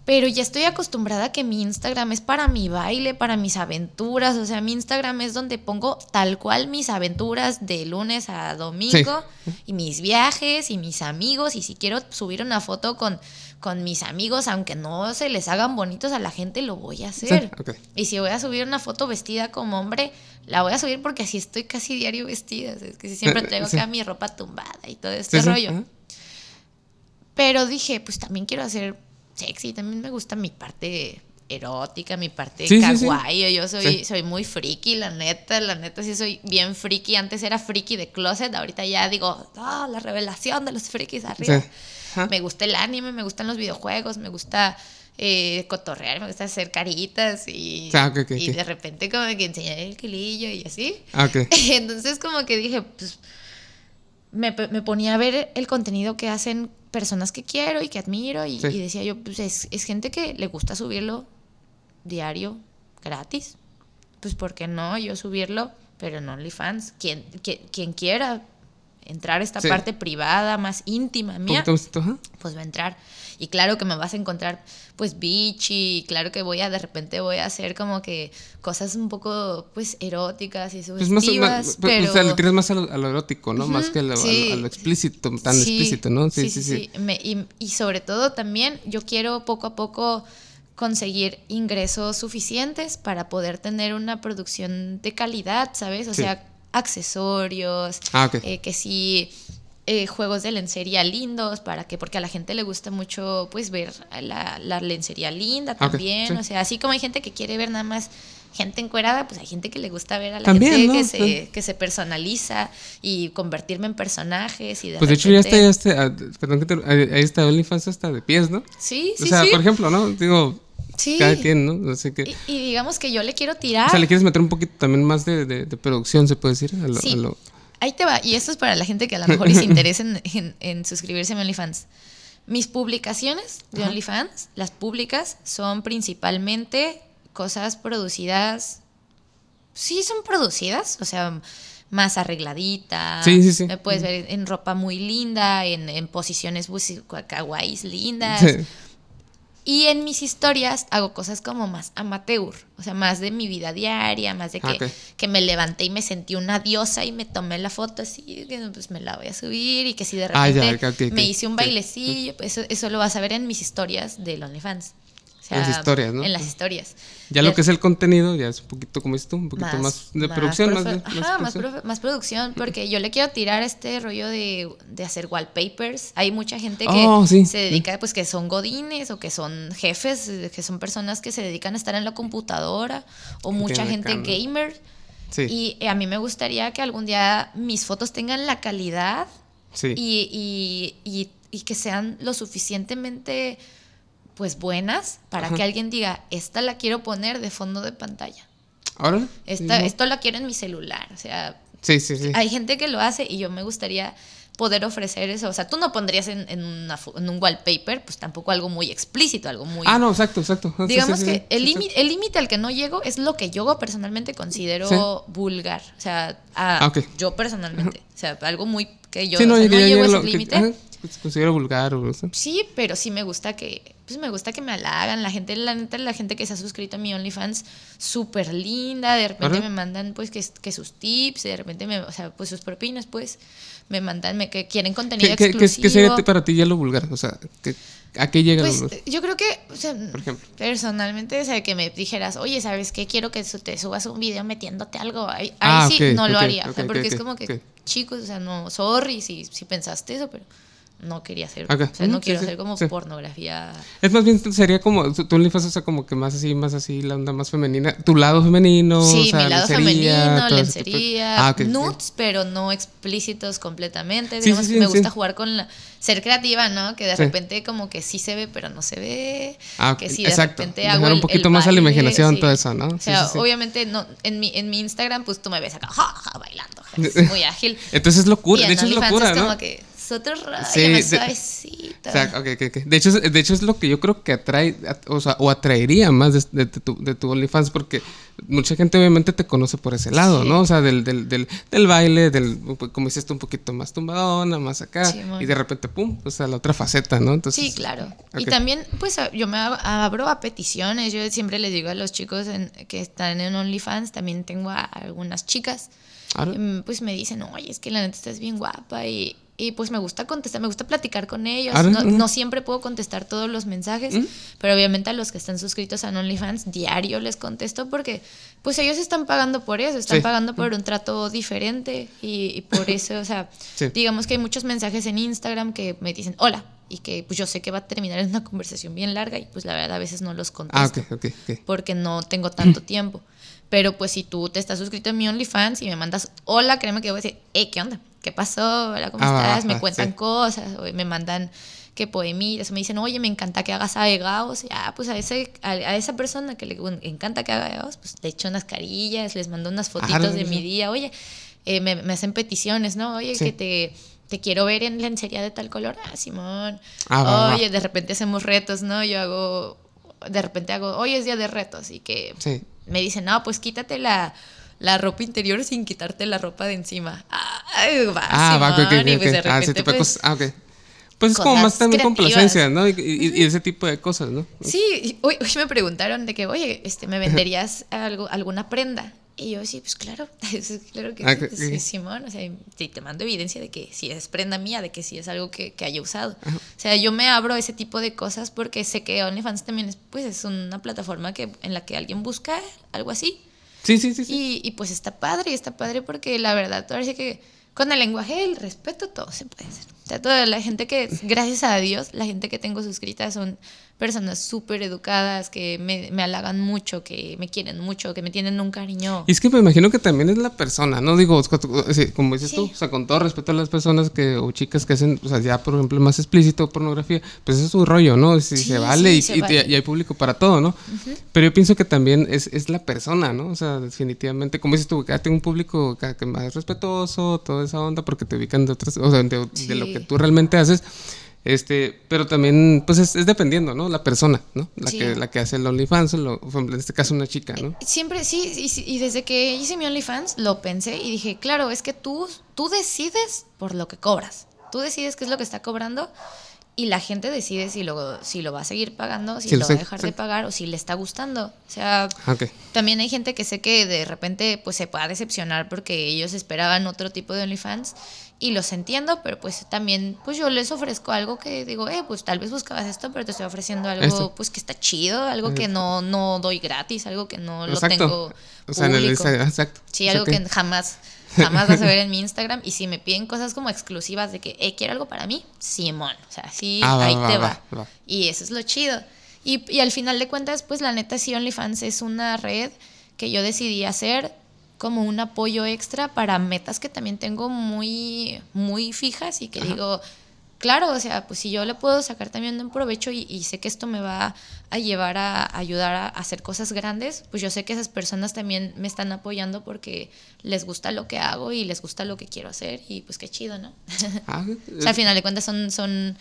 Pero ya estoy acostumbrada a que mi Instagram es para mi baile, para mis aventuras. O sea, mi Instagram es donde pongo tal cual mis aventuras de lunes a domingo y mis viajes y mis amigos. Y si quiero subir una foto con, con mis amigos, aunque no se les hagan bonitos a la gente, lo voy a hacer. Y si voy a subir una foto vestida como hombre, la voy a subir porque así estoy casi diario vestida. Es que si siempre Eh, traigo sí. acá mi ropa tumbada y todo este Sí, rollo. Pero dije, pues también quiero hacer sexy, también me gusta mi parte erótica, mi parte Sí, sí, sí. kawaii. Yo soy, soy muy friki, la neta, la neta sí soy bien friki. Antes era friki de closet, ahorita ya digo, ah, la revelación de los frikis arriba. Ajá. Me gusta el anime, me gustan los videojuegos, me gusta eh, cotorrear, me gusta hacer caritas y, Ah, ok, ok, y de repente como que enseñar el kilillo y así. Ah. Entonces como que dije, pues me, me ponía a ver el contenido que hacen personas que quiero y que admiro y, Sí. y decía yo, pues es, es gente que le gusta subirlo diario, gratis. Pues ¿por qué no yo subirlo? Pero en OnlyFans. Quien, quien, quien quiera entrar a esta Sí. parte privada, más íntima mía, pues va a entrar. Y claro que me vas a encontrar pues bichi, y claro que voy a de repente voy a hacer como que cosas un poco pues eróticas y Pues más, sugestivas, más- pero o sea, le tiras más a lo, a lo erótico, ¿no? Más que a lo, a lo- sí. a lo explícito, tan Sí, explícito, ¿no? Sí, sí, sí. Me- y, y sobre todo también yo quiero poco a poco conseguir ingresos suficientes para poder tener una producción de calidad, ¿sabes? O Sí. sea, accesorios, Ah, eh, que sí, eh, juegos de lencería lindos, para que, porque a la gente le gusta mucho, pues, ver la, la lencería linda Ah, también, sí. o sea, así como hay gente que quiere ver nada más gente encuerada, pues hay gente que le gusta ver a la También, gente ¿no? que, Sí. se, que se personaliza y convertirme en personajes y de Pues de hecho ya está, ya está, ah, perdón que te, ahí ahí está OnlyFans hasta de pies, ¿no? Sí, sí, o sea, sí. por ejemplo, ¿no? Digo, Sí. cada quien, ¿no? Así que, Y, y digamos que yo le quiero tirar. o sea, le quieres meter un poquito también más de, de- de producción, se puede decir, a lo, Sí. a lo- Ahí te va. Y esto es para la gente que a lo mejor les interesa en, en- en suscribirse a mi OnlyFans. Mis publicaciones de OnlyFans, las públicas, son principalmente cosas producidas. Sí, son producidas, o sea, más arregladitas. Sí, sí, sí. Me puedes ver en ropa muy linda, en, en posiciones kawaiis lindas. Sí. Y en mis historias hago cosas como más amateur, o sea, más de mi vida diaria, más de que, que me levanté y me sentí una diosa y me tomé la foto así, que pues me la voy a subir y que si de Ah, repente ya, me hice un bailecillo, pues eso, eso lo vas a ver en mis historias del OnlyFans. O sea, las historias, ¿no? En las historias. Ya lo que es el contenido, ya es un poquito como dices tú, un poquito más, de producción, más, de, ajá, más, producción. profe- más producción, porque yo le quiero tirar este rollo de, de hacer wallpapers. Hay mucha gente que Oh, sí, se dedica, pues que son godines o que son jefes, que son personas que se dedican a estar en la computadora, o mucha Tiene gente gamer. Sí, Y eh, a mí me gustaría que algún día mis fotos tengan la calidad sí. y, y- y- y que sean lo suficientemente pues buenas para Ajá. que alguien diga, esta la quiero poner de fondo de pantalla. ¿Ahora? Esta, Esto lo quiero en mi celular. O sea, Sí, sí, sí. hay gente que lo hace y yo me gustaría poder ofrecer eso. O sea, tú no pondrías en, en una en un wallpaper, pues tampoco algo muy explícito, algo muy... Ah, no, exacto, exacto. Ah, Digamos sí, sí, que sí, el límite el límite al que no llego es lo que yo personalmente considero vulgar. O sea, a- Ah, yo personalmente. O sea, algo muy que yo no, o sea, no llego a ese límite. Que se considera vulgar o eso. Sí, pero sí me gusta que, pues me gusta que me halagan. La gente, la neta, la gente que se ha suscrito a mi OnlyFans, súper linda. De repente me mandan, pues, que, que sus tips, de repente, me, o sea, pues sus propinas, pues, me mandan, me, que quieren contenido ¿Qué, exclusivo. qué sería para ti ya lo vulgar? O sea, ¿qué, ¿A qué llegan Pues los yo creo que, o sea, Por ejemplo. personalmente, o sea, que me dijeras, oye, ¿sabes qué? Quiero que te subas un video metiéndote algo. Ahí, ahí Ah, sí no lo haría. o sea, porque es como que, chicos, o sea, no, sorry si, si pensaste eso, pero no quería hacer. Ok, O sea, no sí, quiero sí, hacer como sí. pornografía. Es más bien, sería como, tu OnlyFans, o sea, como que más así, más así, la onda más femenina. Tu lado femenino, Sí, o sea, mi lado lencería, femenino, lencería, Ah, nudes, pero no explícitos completamente. Sí, Digamos sí, que me sí, gusta sí. jugar con la, ser creativa, ¿no? Que de Sí. repente como que sí se ve, pero no se ve. Ah, que si de exacto. repente Dejar hago un poquito el más a la imaginación sí. todo eso, ¿no? O Sí, sea, sí, sí. obviamente no, en mi, en mi Instagram pues tú me ves acá, ja, ja, bailando, ja, es muy ágil. Entonces es locura, Y de hecho es locura, como que rollo, Sí, suavecito. O sea. De hecho, de hecho es lo que yo creo que atrae, o sea, o atraería más de, de- de tu, de tu OnlyFans, porque mucha gente obviamente te conoce por ese lado, Sí. ¿no? O sea, del, del, del, del baile, del, como dices tú, un poquito más tumbadona, más acá, Sí, y de repente, pum, o sea, la otra faceta, ¿no? Entonces, Sí, claro. Y también, pues yo me abro a peticiones. Yo siempre les digo a los chicos en- que están en OnlyFans, también tengo a algunas chicas, mm, pues me dicen, oye, es que la neta estás bien guapa y, y pues me gusta contestar, me gusta platicar con ellos. Ahora, No, no siempre puedo contestar todos los mensajes, pero obviamente a los que están suscritos a OnlyFans, diario les contesto porque pues ellos están pagando por eso, están Sí. pagando por un trato diferente y, y por eso, o sea, Sí. digamos que hay muchos mensajes en Instagram que me dicen hola y que pues yo sé que va a terminar en una conversación bien larga y pues la verdad a veces no los contesto Ah, ok, ok, ok. porque no tengo tanto tiempo. Pero pues si tú te estás suscrito en mi OnlyFans y me mandas hola, créeme que voy a decir, hey, ¿qué onda? ¿Qué pasó? Hola, ¿cómo Ah, estás? me cuentan sí. cosas, o me mandan que poemillas, o me dicen, oye, me encanta que hagas aegaos. Y ah, pues a, ese, a, a esa persona que le encanta que haga aegaos, pues le echo unas carillas, les mando unas fotitos de sí. mi día. Oye, eh, me, me hacen peticiones, ¿no? Oye, Sí. que te, te quiero ver en lencería de tal color. Ah, Simón. Ah, va, va. oye, de repente hacemos retos, ¿no? Yo hago, de repente hago, hoy es día de retos y que Sí. me dicen, no, pues quítate la, la ropa interior sin quitarte la ropa de encima. Ay, va, Ah, va, ok, ok, Simón, y ok, pues. Ah, ese tipo de pues, cosas. Ah, ok. Pues es como más también complacencia, ¿no? Y, y- y ese tipo de cosas, ¿no? Sí, hoy, hoy me preguntaron de que, oye, este, ¿me venderías algo, alguna prenda? Y yo, sí, pues claro, sí, claro que Ah, sí, sí, Simón, o sea, sí, te mando evidencia de que si es prenda mía, de que sí es algo que, que haya usado. O sea, yo me abro a ese tipo de cosas porque sé que OnlyFans también es, pues, es una plataforma que, en la que alguien busca algo así. Sí, sí, sí. sí. Y, y pues está padre, está padre porque la verdad, ahora sí que con el lenguaje del respeto todo se puede hacer. O sea, toda la gente que, gracias a Dios, la gente que tengo suscrita son personas súper educadas, que me, me halagan mucho, que me quieren mucho, que me tienen un cariño. Y es que me imagino que también es la persona, ¿no? Digo, como dices Sí. tú, o sea, con todo respeto a las personas que, o chicas que hacen, o sea, ya por ejemplo más explícito pornografía, pues es su rollo, ¿no? Si Sí, se vale sí, y, se y- vale. y hay público para todo, ¿no? Pero yo pienso que también es, es la persona, ¿no? O sea, definitivamente, como dices tú, que tengo un público acá que más respetuoso, toda esa onda, porque te ubican de otras, o sea, de, de lo. Que tú realmente haces. Este, pero también, pues es, es dependiendo, ¿no? La persona, ¿no? La, Sí. que, la que hace el OnlyFans, o en este caso una chica, ¿no? Siempre, sí, y, y desde que hice mi OnlyFans lo pensé y dije, claro, es que tú, tú decides por lo que cobras. Tú decides qué es lo que está cobrando y la gente decide si lo, si lo va a seguir pagando, si Sí, lo va a dejar sí. de pagar o si le está gustando. O sea, Ah, Ok. también hay gente que sé que de repente pues se pueda decepcionar porque ellos esperaban otro tipo de OnlyFans y los entiendo, pero pues también pues yo les ofrezco algo que digo, eh, pues tal vez buscabas esto, pero te estoy ofreciendo algo Esto. pues que está chido, algo que no, no doy gratis, algo que no lo tengo Exacto. O sea, el público. Instagram, exacto. Sí, algo que jamás, jamás vas a ver en mi Instagram. Y si me piden cosas como exclusivas de que, eh, quiero algo para mí, Simón. O sea, sí, Ah, ahí va, te va, va. va. Y eso es lo chido. Y, y al final de cuentas, pues la neta, sí, OnlyFans es una red que yo decidí hacer como un apoyo extra para metas que también tengo muy, muy fijas y que digo, claro, o sea, pues si yo le puedo sacar también un provecho y, y sé que esto me va a llevar a ayudar a, hacer cosas grandes, pues yo sé que esas personas también me están apoyando porque les gusta lo que hago y les gusta lo que quiero hacer y pues qué chido, ¿no? Ah, o sea, al final de cuentas son, son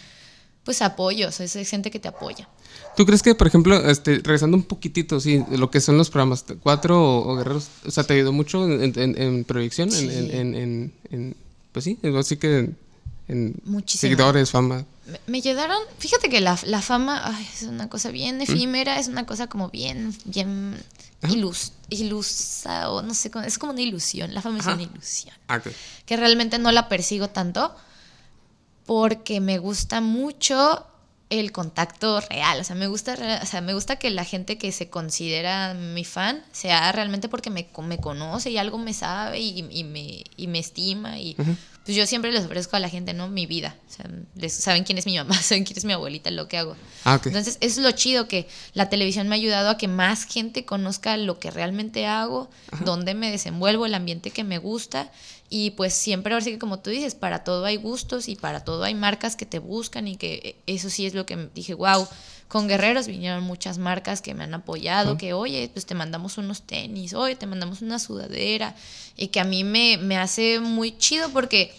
pues apoyos, es gente que te apoya. ¿Tú crees que, por ejemplo, este, regresando un poquitito, sí, lo que son los programas, cuatro o, o guerreros, o sea, te ayudó mucho en, en- en proyección, en- Sí. en, en, en- en- pues sí, así que en, Muchísimo. seguidores, fama. Me, me ayudaron, fíjate que la, la fama ay, es una cosa bien efímera, es una cosa como bien, bien ilus, ilusa o no sé, es como una ilusión, la fama es una ilusión. Ah, que realmente no la persigo tanto porque me gusta mucho el contacto real. O sea, me gusta, o sea, me gusta que la gente que se considera mi fan sea realmente porque me, me conoce y algo me sabe y, y me, y me estima. Y pues yo siempre les ofrezco a la gente, ¿no? Mi vida. O sea, les- saben quién es mi mamá, saben quién es mi abuelita, lo que hago. Ah. Entonces, eso es lo chido que la televisión me ha ayudado a que más gente conozca lo que realmente hago, dónde me desenvuelvo, el ambiente que me gusta. Y pues siempre, ahora sí que como tú dices, para todo hay gustos y para todo hay marcas que te buscan y que eh, eso sí es lo que dije, wow, con Guerreros vinieron muchas marcas que me han apoyado, que oye, pues te mandamos unos tenis, oye, te mandamos una sudadera y que a mí me, me hace muy chido porque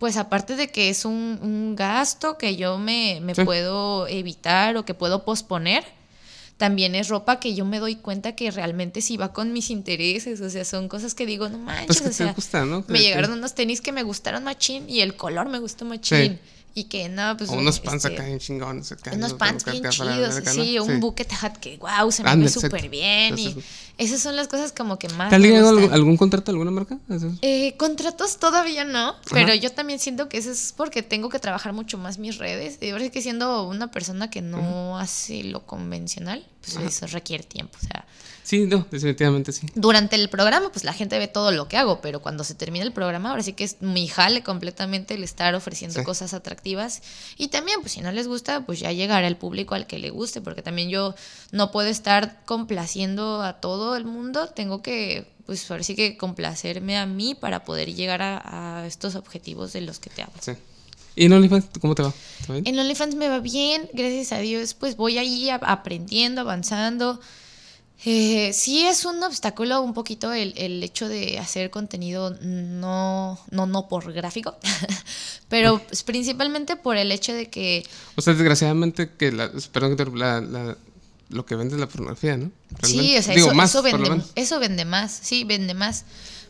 pues aparte de que es un, un gasto que yo me, me Sí. puedo evitar o que puedo posponer, también es ropa que yo me doy cuenta que realmente sí va con mis intereses. O sea, son cosas que digo, no manches. Pues que o te sea, gusta, ¿no? Que- Me llegaron unos tenis que me gustaron machín y el color me gustó machín. Y que no, pues. O unos pants este, acá bien chingones. acá, unos ¿no? pants bien chidos, ver acá, ¿no? sí, un bucket hat que wow, se me ve súper bien. Y esas son las cosas como que más. ¿Te ha me llegado algún, algún contrato de alguna marca? Eh, contratos todavía no, pero yo también siento que eso es porque tengo que trabajar mucho más mis redes. Y ahora es que siendo una persona que no hace lo convencional, pues eso requiere tiempo. O sea, Sí, no, definitivamente sí. durante el programa, pues la gente ve todo lo que hago, pero cuando se termina el programa, ahora sí que es mi jale completamente el estar ofreciendo Sí. cosas atractivas. Y también, pues si no les gusta, pues ya llegará el público al que le guste, porque también yo no puedo estar complaciendo a todo el mundo, tengo que, pues ahora sí que complacerme a mí para poder llegar a, a estos objetivos de los que te hablo. sí. ¿Y en OnlyFans cómo te va? En OnlyFans me va bien, gracias a Dios, pues voy ahí aprendiendo, avanzando. Eh, sí es un obstáculo un poquito el, el hecho de hacer contenido no, no, no por gráfico, pero pues, principalmente por el hecho de que O sea, desgraciadamente que la, perdón, la, la- lo que vende es la pornografía, ¿no? sí, o sea, Digo, eso, más, eso vende, eso vende más, sí, vende más.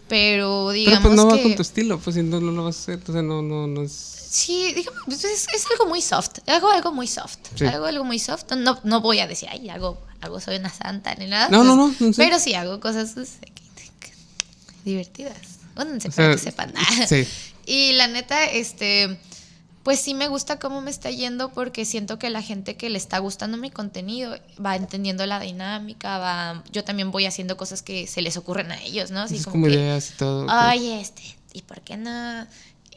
Pero Pero digamos pues no va que... con tu estilo, pues si no, no lo vas a hacer, entonces no, no, no es... Sí, digamos, pues, es, es algo muy soft, hago algo muy soft, Sí. hago algo muy soft, no, no voy a decir, ay, hago, hago soy una santa ni nada. No, no, pues, no, no, sí. Pero sí hago cosas divertidas, únanse O para sea, que sepan. sí. Y la neta, este, pues sí me gusta cómo me está yendo porque siento que la gente que le está gustando mi contenido va entendiendo la dinámica, va, yo también voy haciendo cosas que se les ocurren a ellos, ¿no? Así es como como que, ideas y todo. Oye, este, ¿y por qué no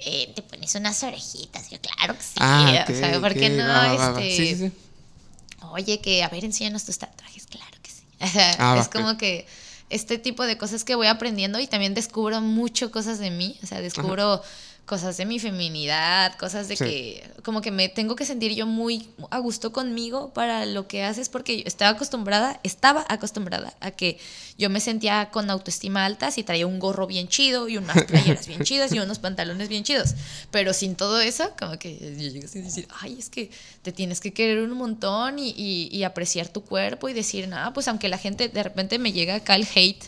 eh, te pones unas orejitas? Yo, claro que sí. Ah, o sea, ok, ¿por qué no? va, va, va. este, Sí, sí, sí. Oye, que a ver, enséñanos tus tatuajes, claro que sí. Ah, es como que este tipo de cosas que voy aprendiendo y también descubro mucho cosas de mí, o sea, descubro cosas de mi feminidad, cosas de Sí. que como que me tengo que sentir yo muy a gusto conmigo para lo que haces porque yo estaba acostumbrada, estaba acostumbrada a que yo me sentía con autoestima alta si traía un gorro bien chido y unas playeras bien chidas y unos pantalones bien chidos, pero sin todo eso como que yo llego a decir, ay, es que te tienes que querer un montón y, y- y apreciar tu cuerpo y decir, nada, pues aunque la gente de repente me llega acá el hate,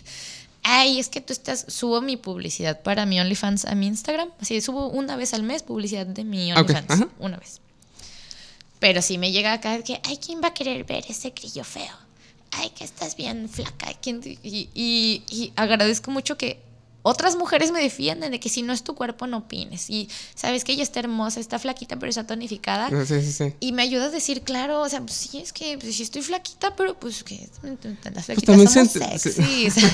ay, es que tú estás, subo mi publicidad para mi OnlyFans a mi Instagram, así subo una vez al mes publicidad de mi OnlyFans, una vez. Pero si me llega acá que, ay, ¿quién va a querer ver ese grillo feo? Ay, que estás bien flaca. ¿quién te-?" Y, y- y agradezco mucho que otras mujeres me defienden de que si no es tu cuerpo no opines. Y sabes que ella está hermosa, está flaquita, pero está tonificada. Sí, sí, sí. Y me ayuda a decir, claro, o sea, pues sí, es que pues, sí estoy flaquita, pero pues que las flaquitas también somos sexy.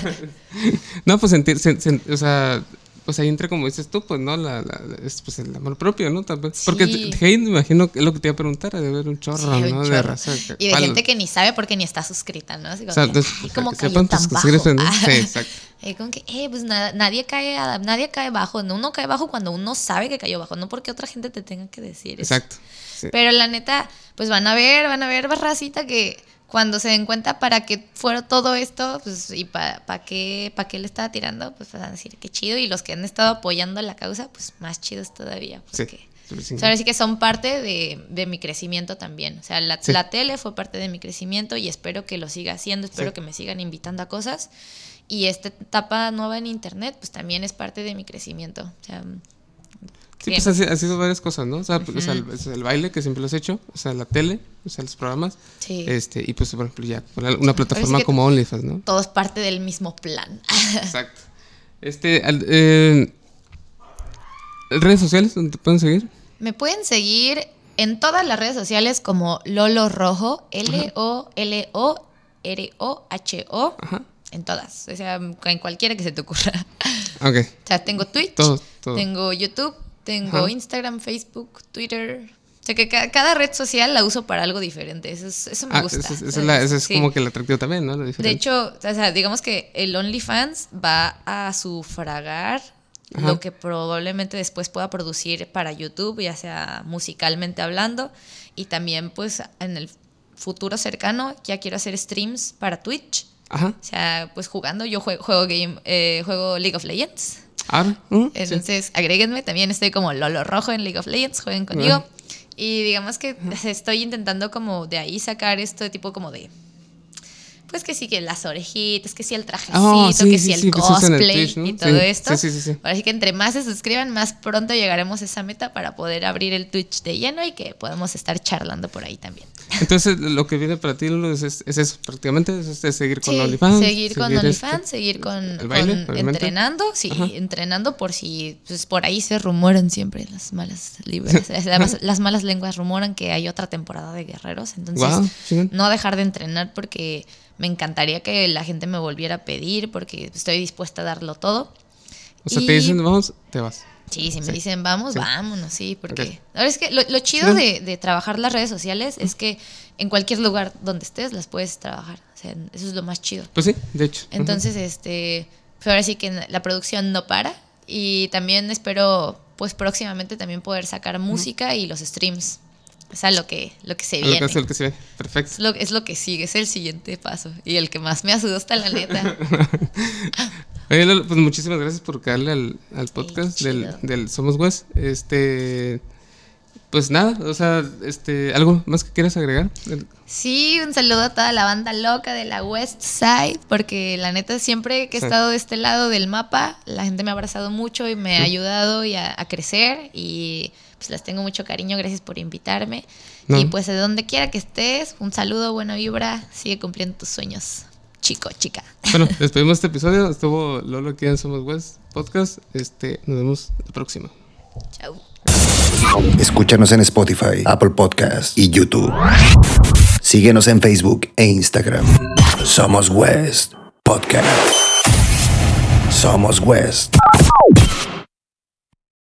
No, pues sentir, sen- sen- o sea, pues ahí entra como dices tú, pues no, la, la- es pues el amor propio, ¿no? También. Porque Sí. hate, me imagino que es lo que te iba a preguntar, de ver un chorro, Sí, un ¿no? De chorro. raza. que- Y de gente que ni sabe porque ni está suscrita, ¿no? Así como O sea, que, pues, "Ay, para ¿cómo que sepan tus bajo?" suscriptores, ¿no? Sí, exacto. Eh, como que, eh, pues nada- nadie cae, a- nadie cae bajo, ¿no? Uno cae bajo cuando uno sabe que cayó bajo, no porque otra gente te tenga que decir eso. Exacto. sí. Pero la neta, pues van a ver, van a ver barracita que cuando se den cuenta para qué fue todo esto, pues y para qué, pa qué le estaba tirando, pues van a decir qué chido. Y los que han estado apoyando la causa, pues más chidos todavía. Sí, Porque, o sea, sí que son parte de, de mi crecimiento también. O sea, la, la tele fue parte de mi crecimiento y espero que lo siga haciendo, espero que me sigan invitando a cosas. Y esta etapa nueva en internet, pues también es parte de mi crecimiento. O sea, Sí, pues ha, si- ha sido varias cosas, ¿no? O sea, o sea, el, o baile, que siempre lo has hecho, o sea, la tele, o sea, los programas, Sí. este, y pues, por ejemplo, ya, una, plataforma que- como OnlyFans, ¿no? todo es parte del mismo plan. Exacto. Este, al- eh, redes sociales donde te pueden seguir. Me pueden seguir En todas las redes sociales como Lolo Rojo, L-O-L-O-R-O-H-O. Ajá. En todas. O sea, en cualquiera que se te ocurra. Ok. O sea, tengo Twitch, Todo, todo. tengo YouTube, tengo Ajá. Instagram, Facebook, Twitter. O sea, que ca- cada red social la uso para algo diferente. Eso, es- eso me Ah, gusta. ese es, la- es Sí. como que el atractivo también, ¿no? De hecho, o sea, digamos que el OnlyFans va a sufragar Ajá. lo que probablemente después pueda producir para YouTube, ya sea musicalmente hablando, y también pues en el futuro cercano ya quiero hacer streams para Twitch. Ajá. O sea, pues jugando, yo juego, juego game, eh, juego League of Legends. Ahora, ¿mm? Sí. Entonces, agréguenme, también estoy como Lolo Rojo en League of Legends, jueguen conmigo. Y digamos que estoy intentando como de ahí sacar esto de tipo como de... Pues que sí, que las orejitas, que sí el trajecito, Oh, sí, que sí, sí, el sí, en el cosplay Twitch, ¿no? y todo esto. sí, sí, que entre más se suscriban, más pronto llegaremos a esa meta para poder abrir el Twitch de lleno y que podamos estar charlando por ahí también. Entonces, lo que viene para ti, Lulu, es, es, es eso, prácticamente, es, es seguir con OnlyFans. Seguir con este, OnlyFans, seguir con, el baile, con entrenando, sí, Ajá. entrenando por si, pues por ahí se rumoran siempre las malas libras, además, las malas lenguas rumoran que hay otra temporada de guerreros, entonces chingón. no dejar de entrenar porque me encantaría que la gente me volviera a pedir porque estoy dispuesta a darlo todo. O sea, Y- te dicen, vamos, te vas. Sí, si me dicen vamos, Sí. vámonos, sí, porque... Ahora es que lo, lo chido de, de trabajar las redes sociales es que en cualquier lugar donde estés las puedes trabajar. O sea, eso es lo más chido. Pues sí, de hecho. Entonces, este, pues ahora sí que la producción no para y también espero, pues próximamente también poder sacar música y los streams. O sea, lo que, lo que se A lo viene. que lo que se ve. Perfecto. Es lo, es lo que sigue, es el siguiente paso y el que más me asusta, la neta. Oye, Lolo, pues muchísimas gracias por caerle al, al podcast del, del Somos West. Este. Pues nada, o sea, este, ¿algo más que quieras agregar? Sí, un saludo a toda la banda loca de la West Side, porque la neta siempre que he Sí. estado de este lado del mapa, la gente me ha abrazado mucho y me ha ayudado y a, a crecer y pues les tengo mucho cariño, gracias por invitarme. No. Y pues de donde quiera que estés, un saludo, buena vibra, sigue cumpliendo tus sueños, chico, chica. Bueno, despedimos este episodio. Estuvo Lolo aquí en Somos West Podcast. Este, nos vemos la próxima. Chau. Escúchanos en Spotify, Apple Podcast y YouTube. Síguenos en Facebook e Instagram. Somos West Podcast. Somos West.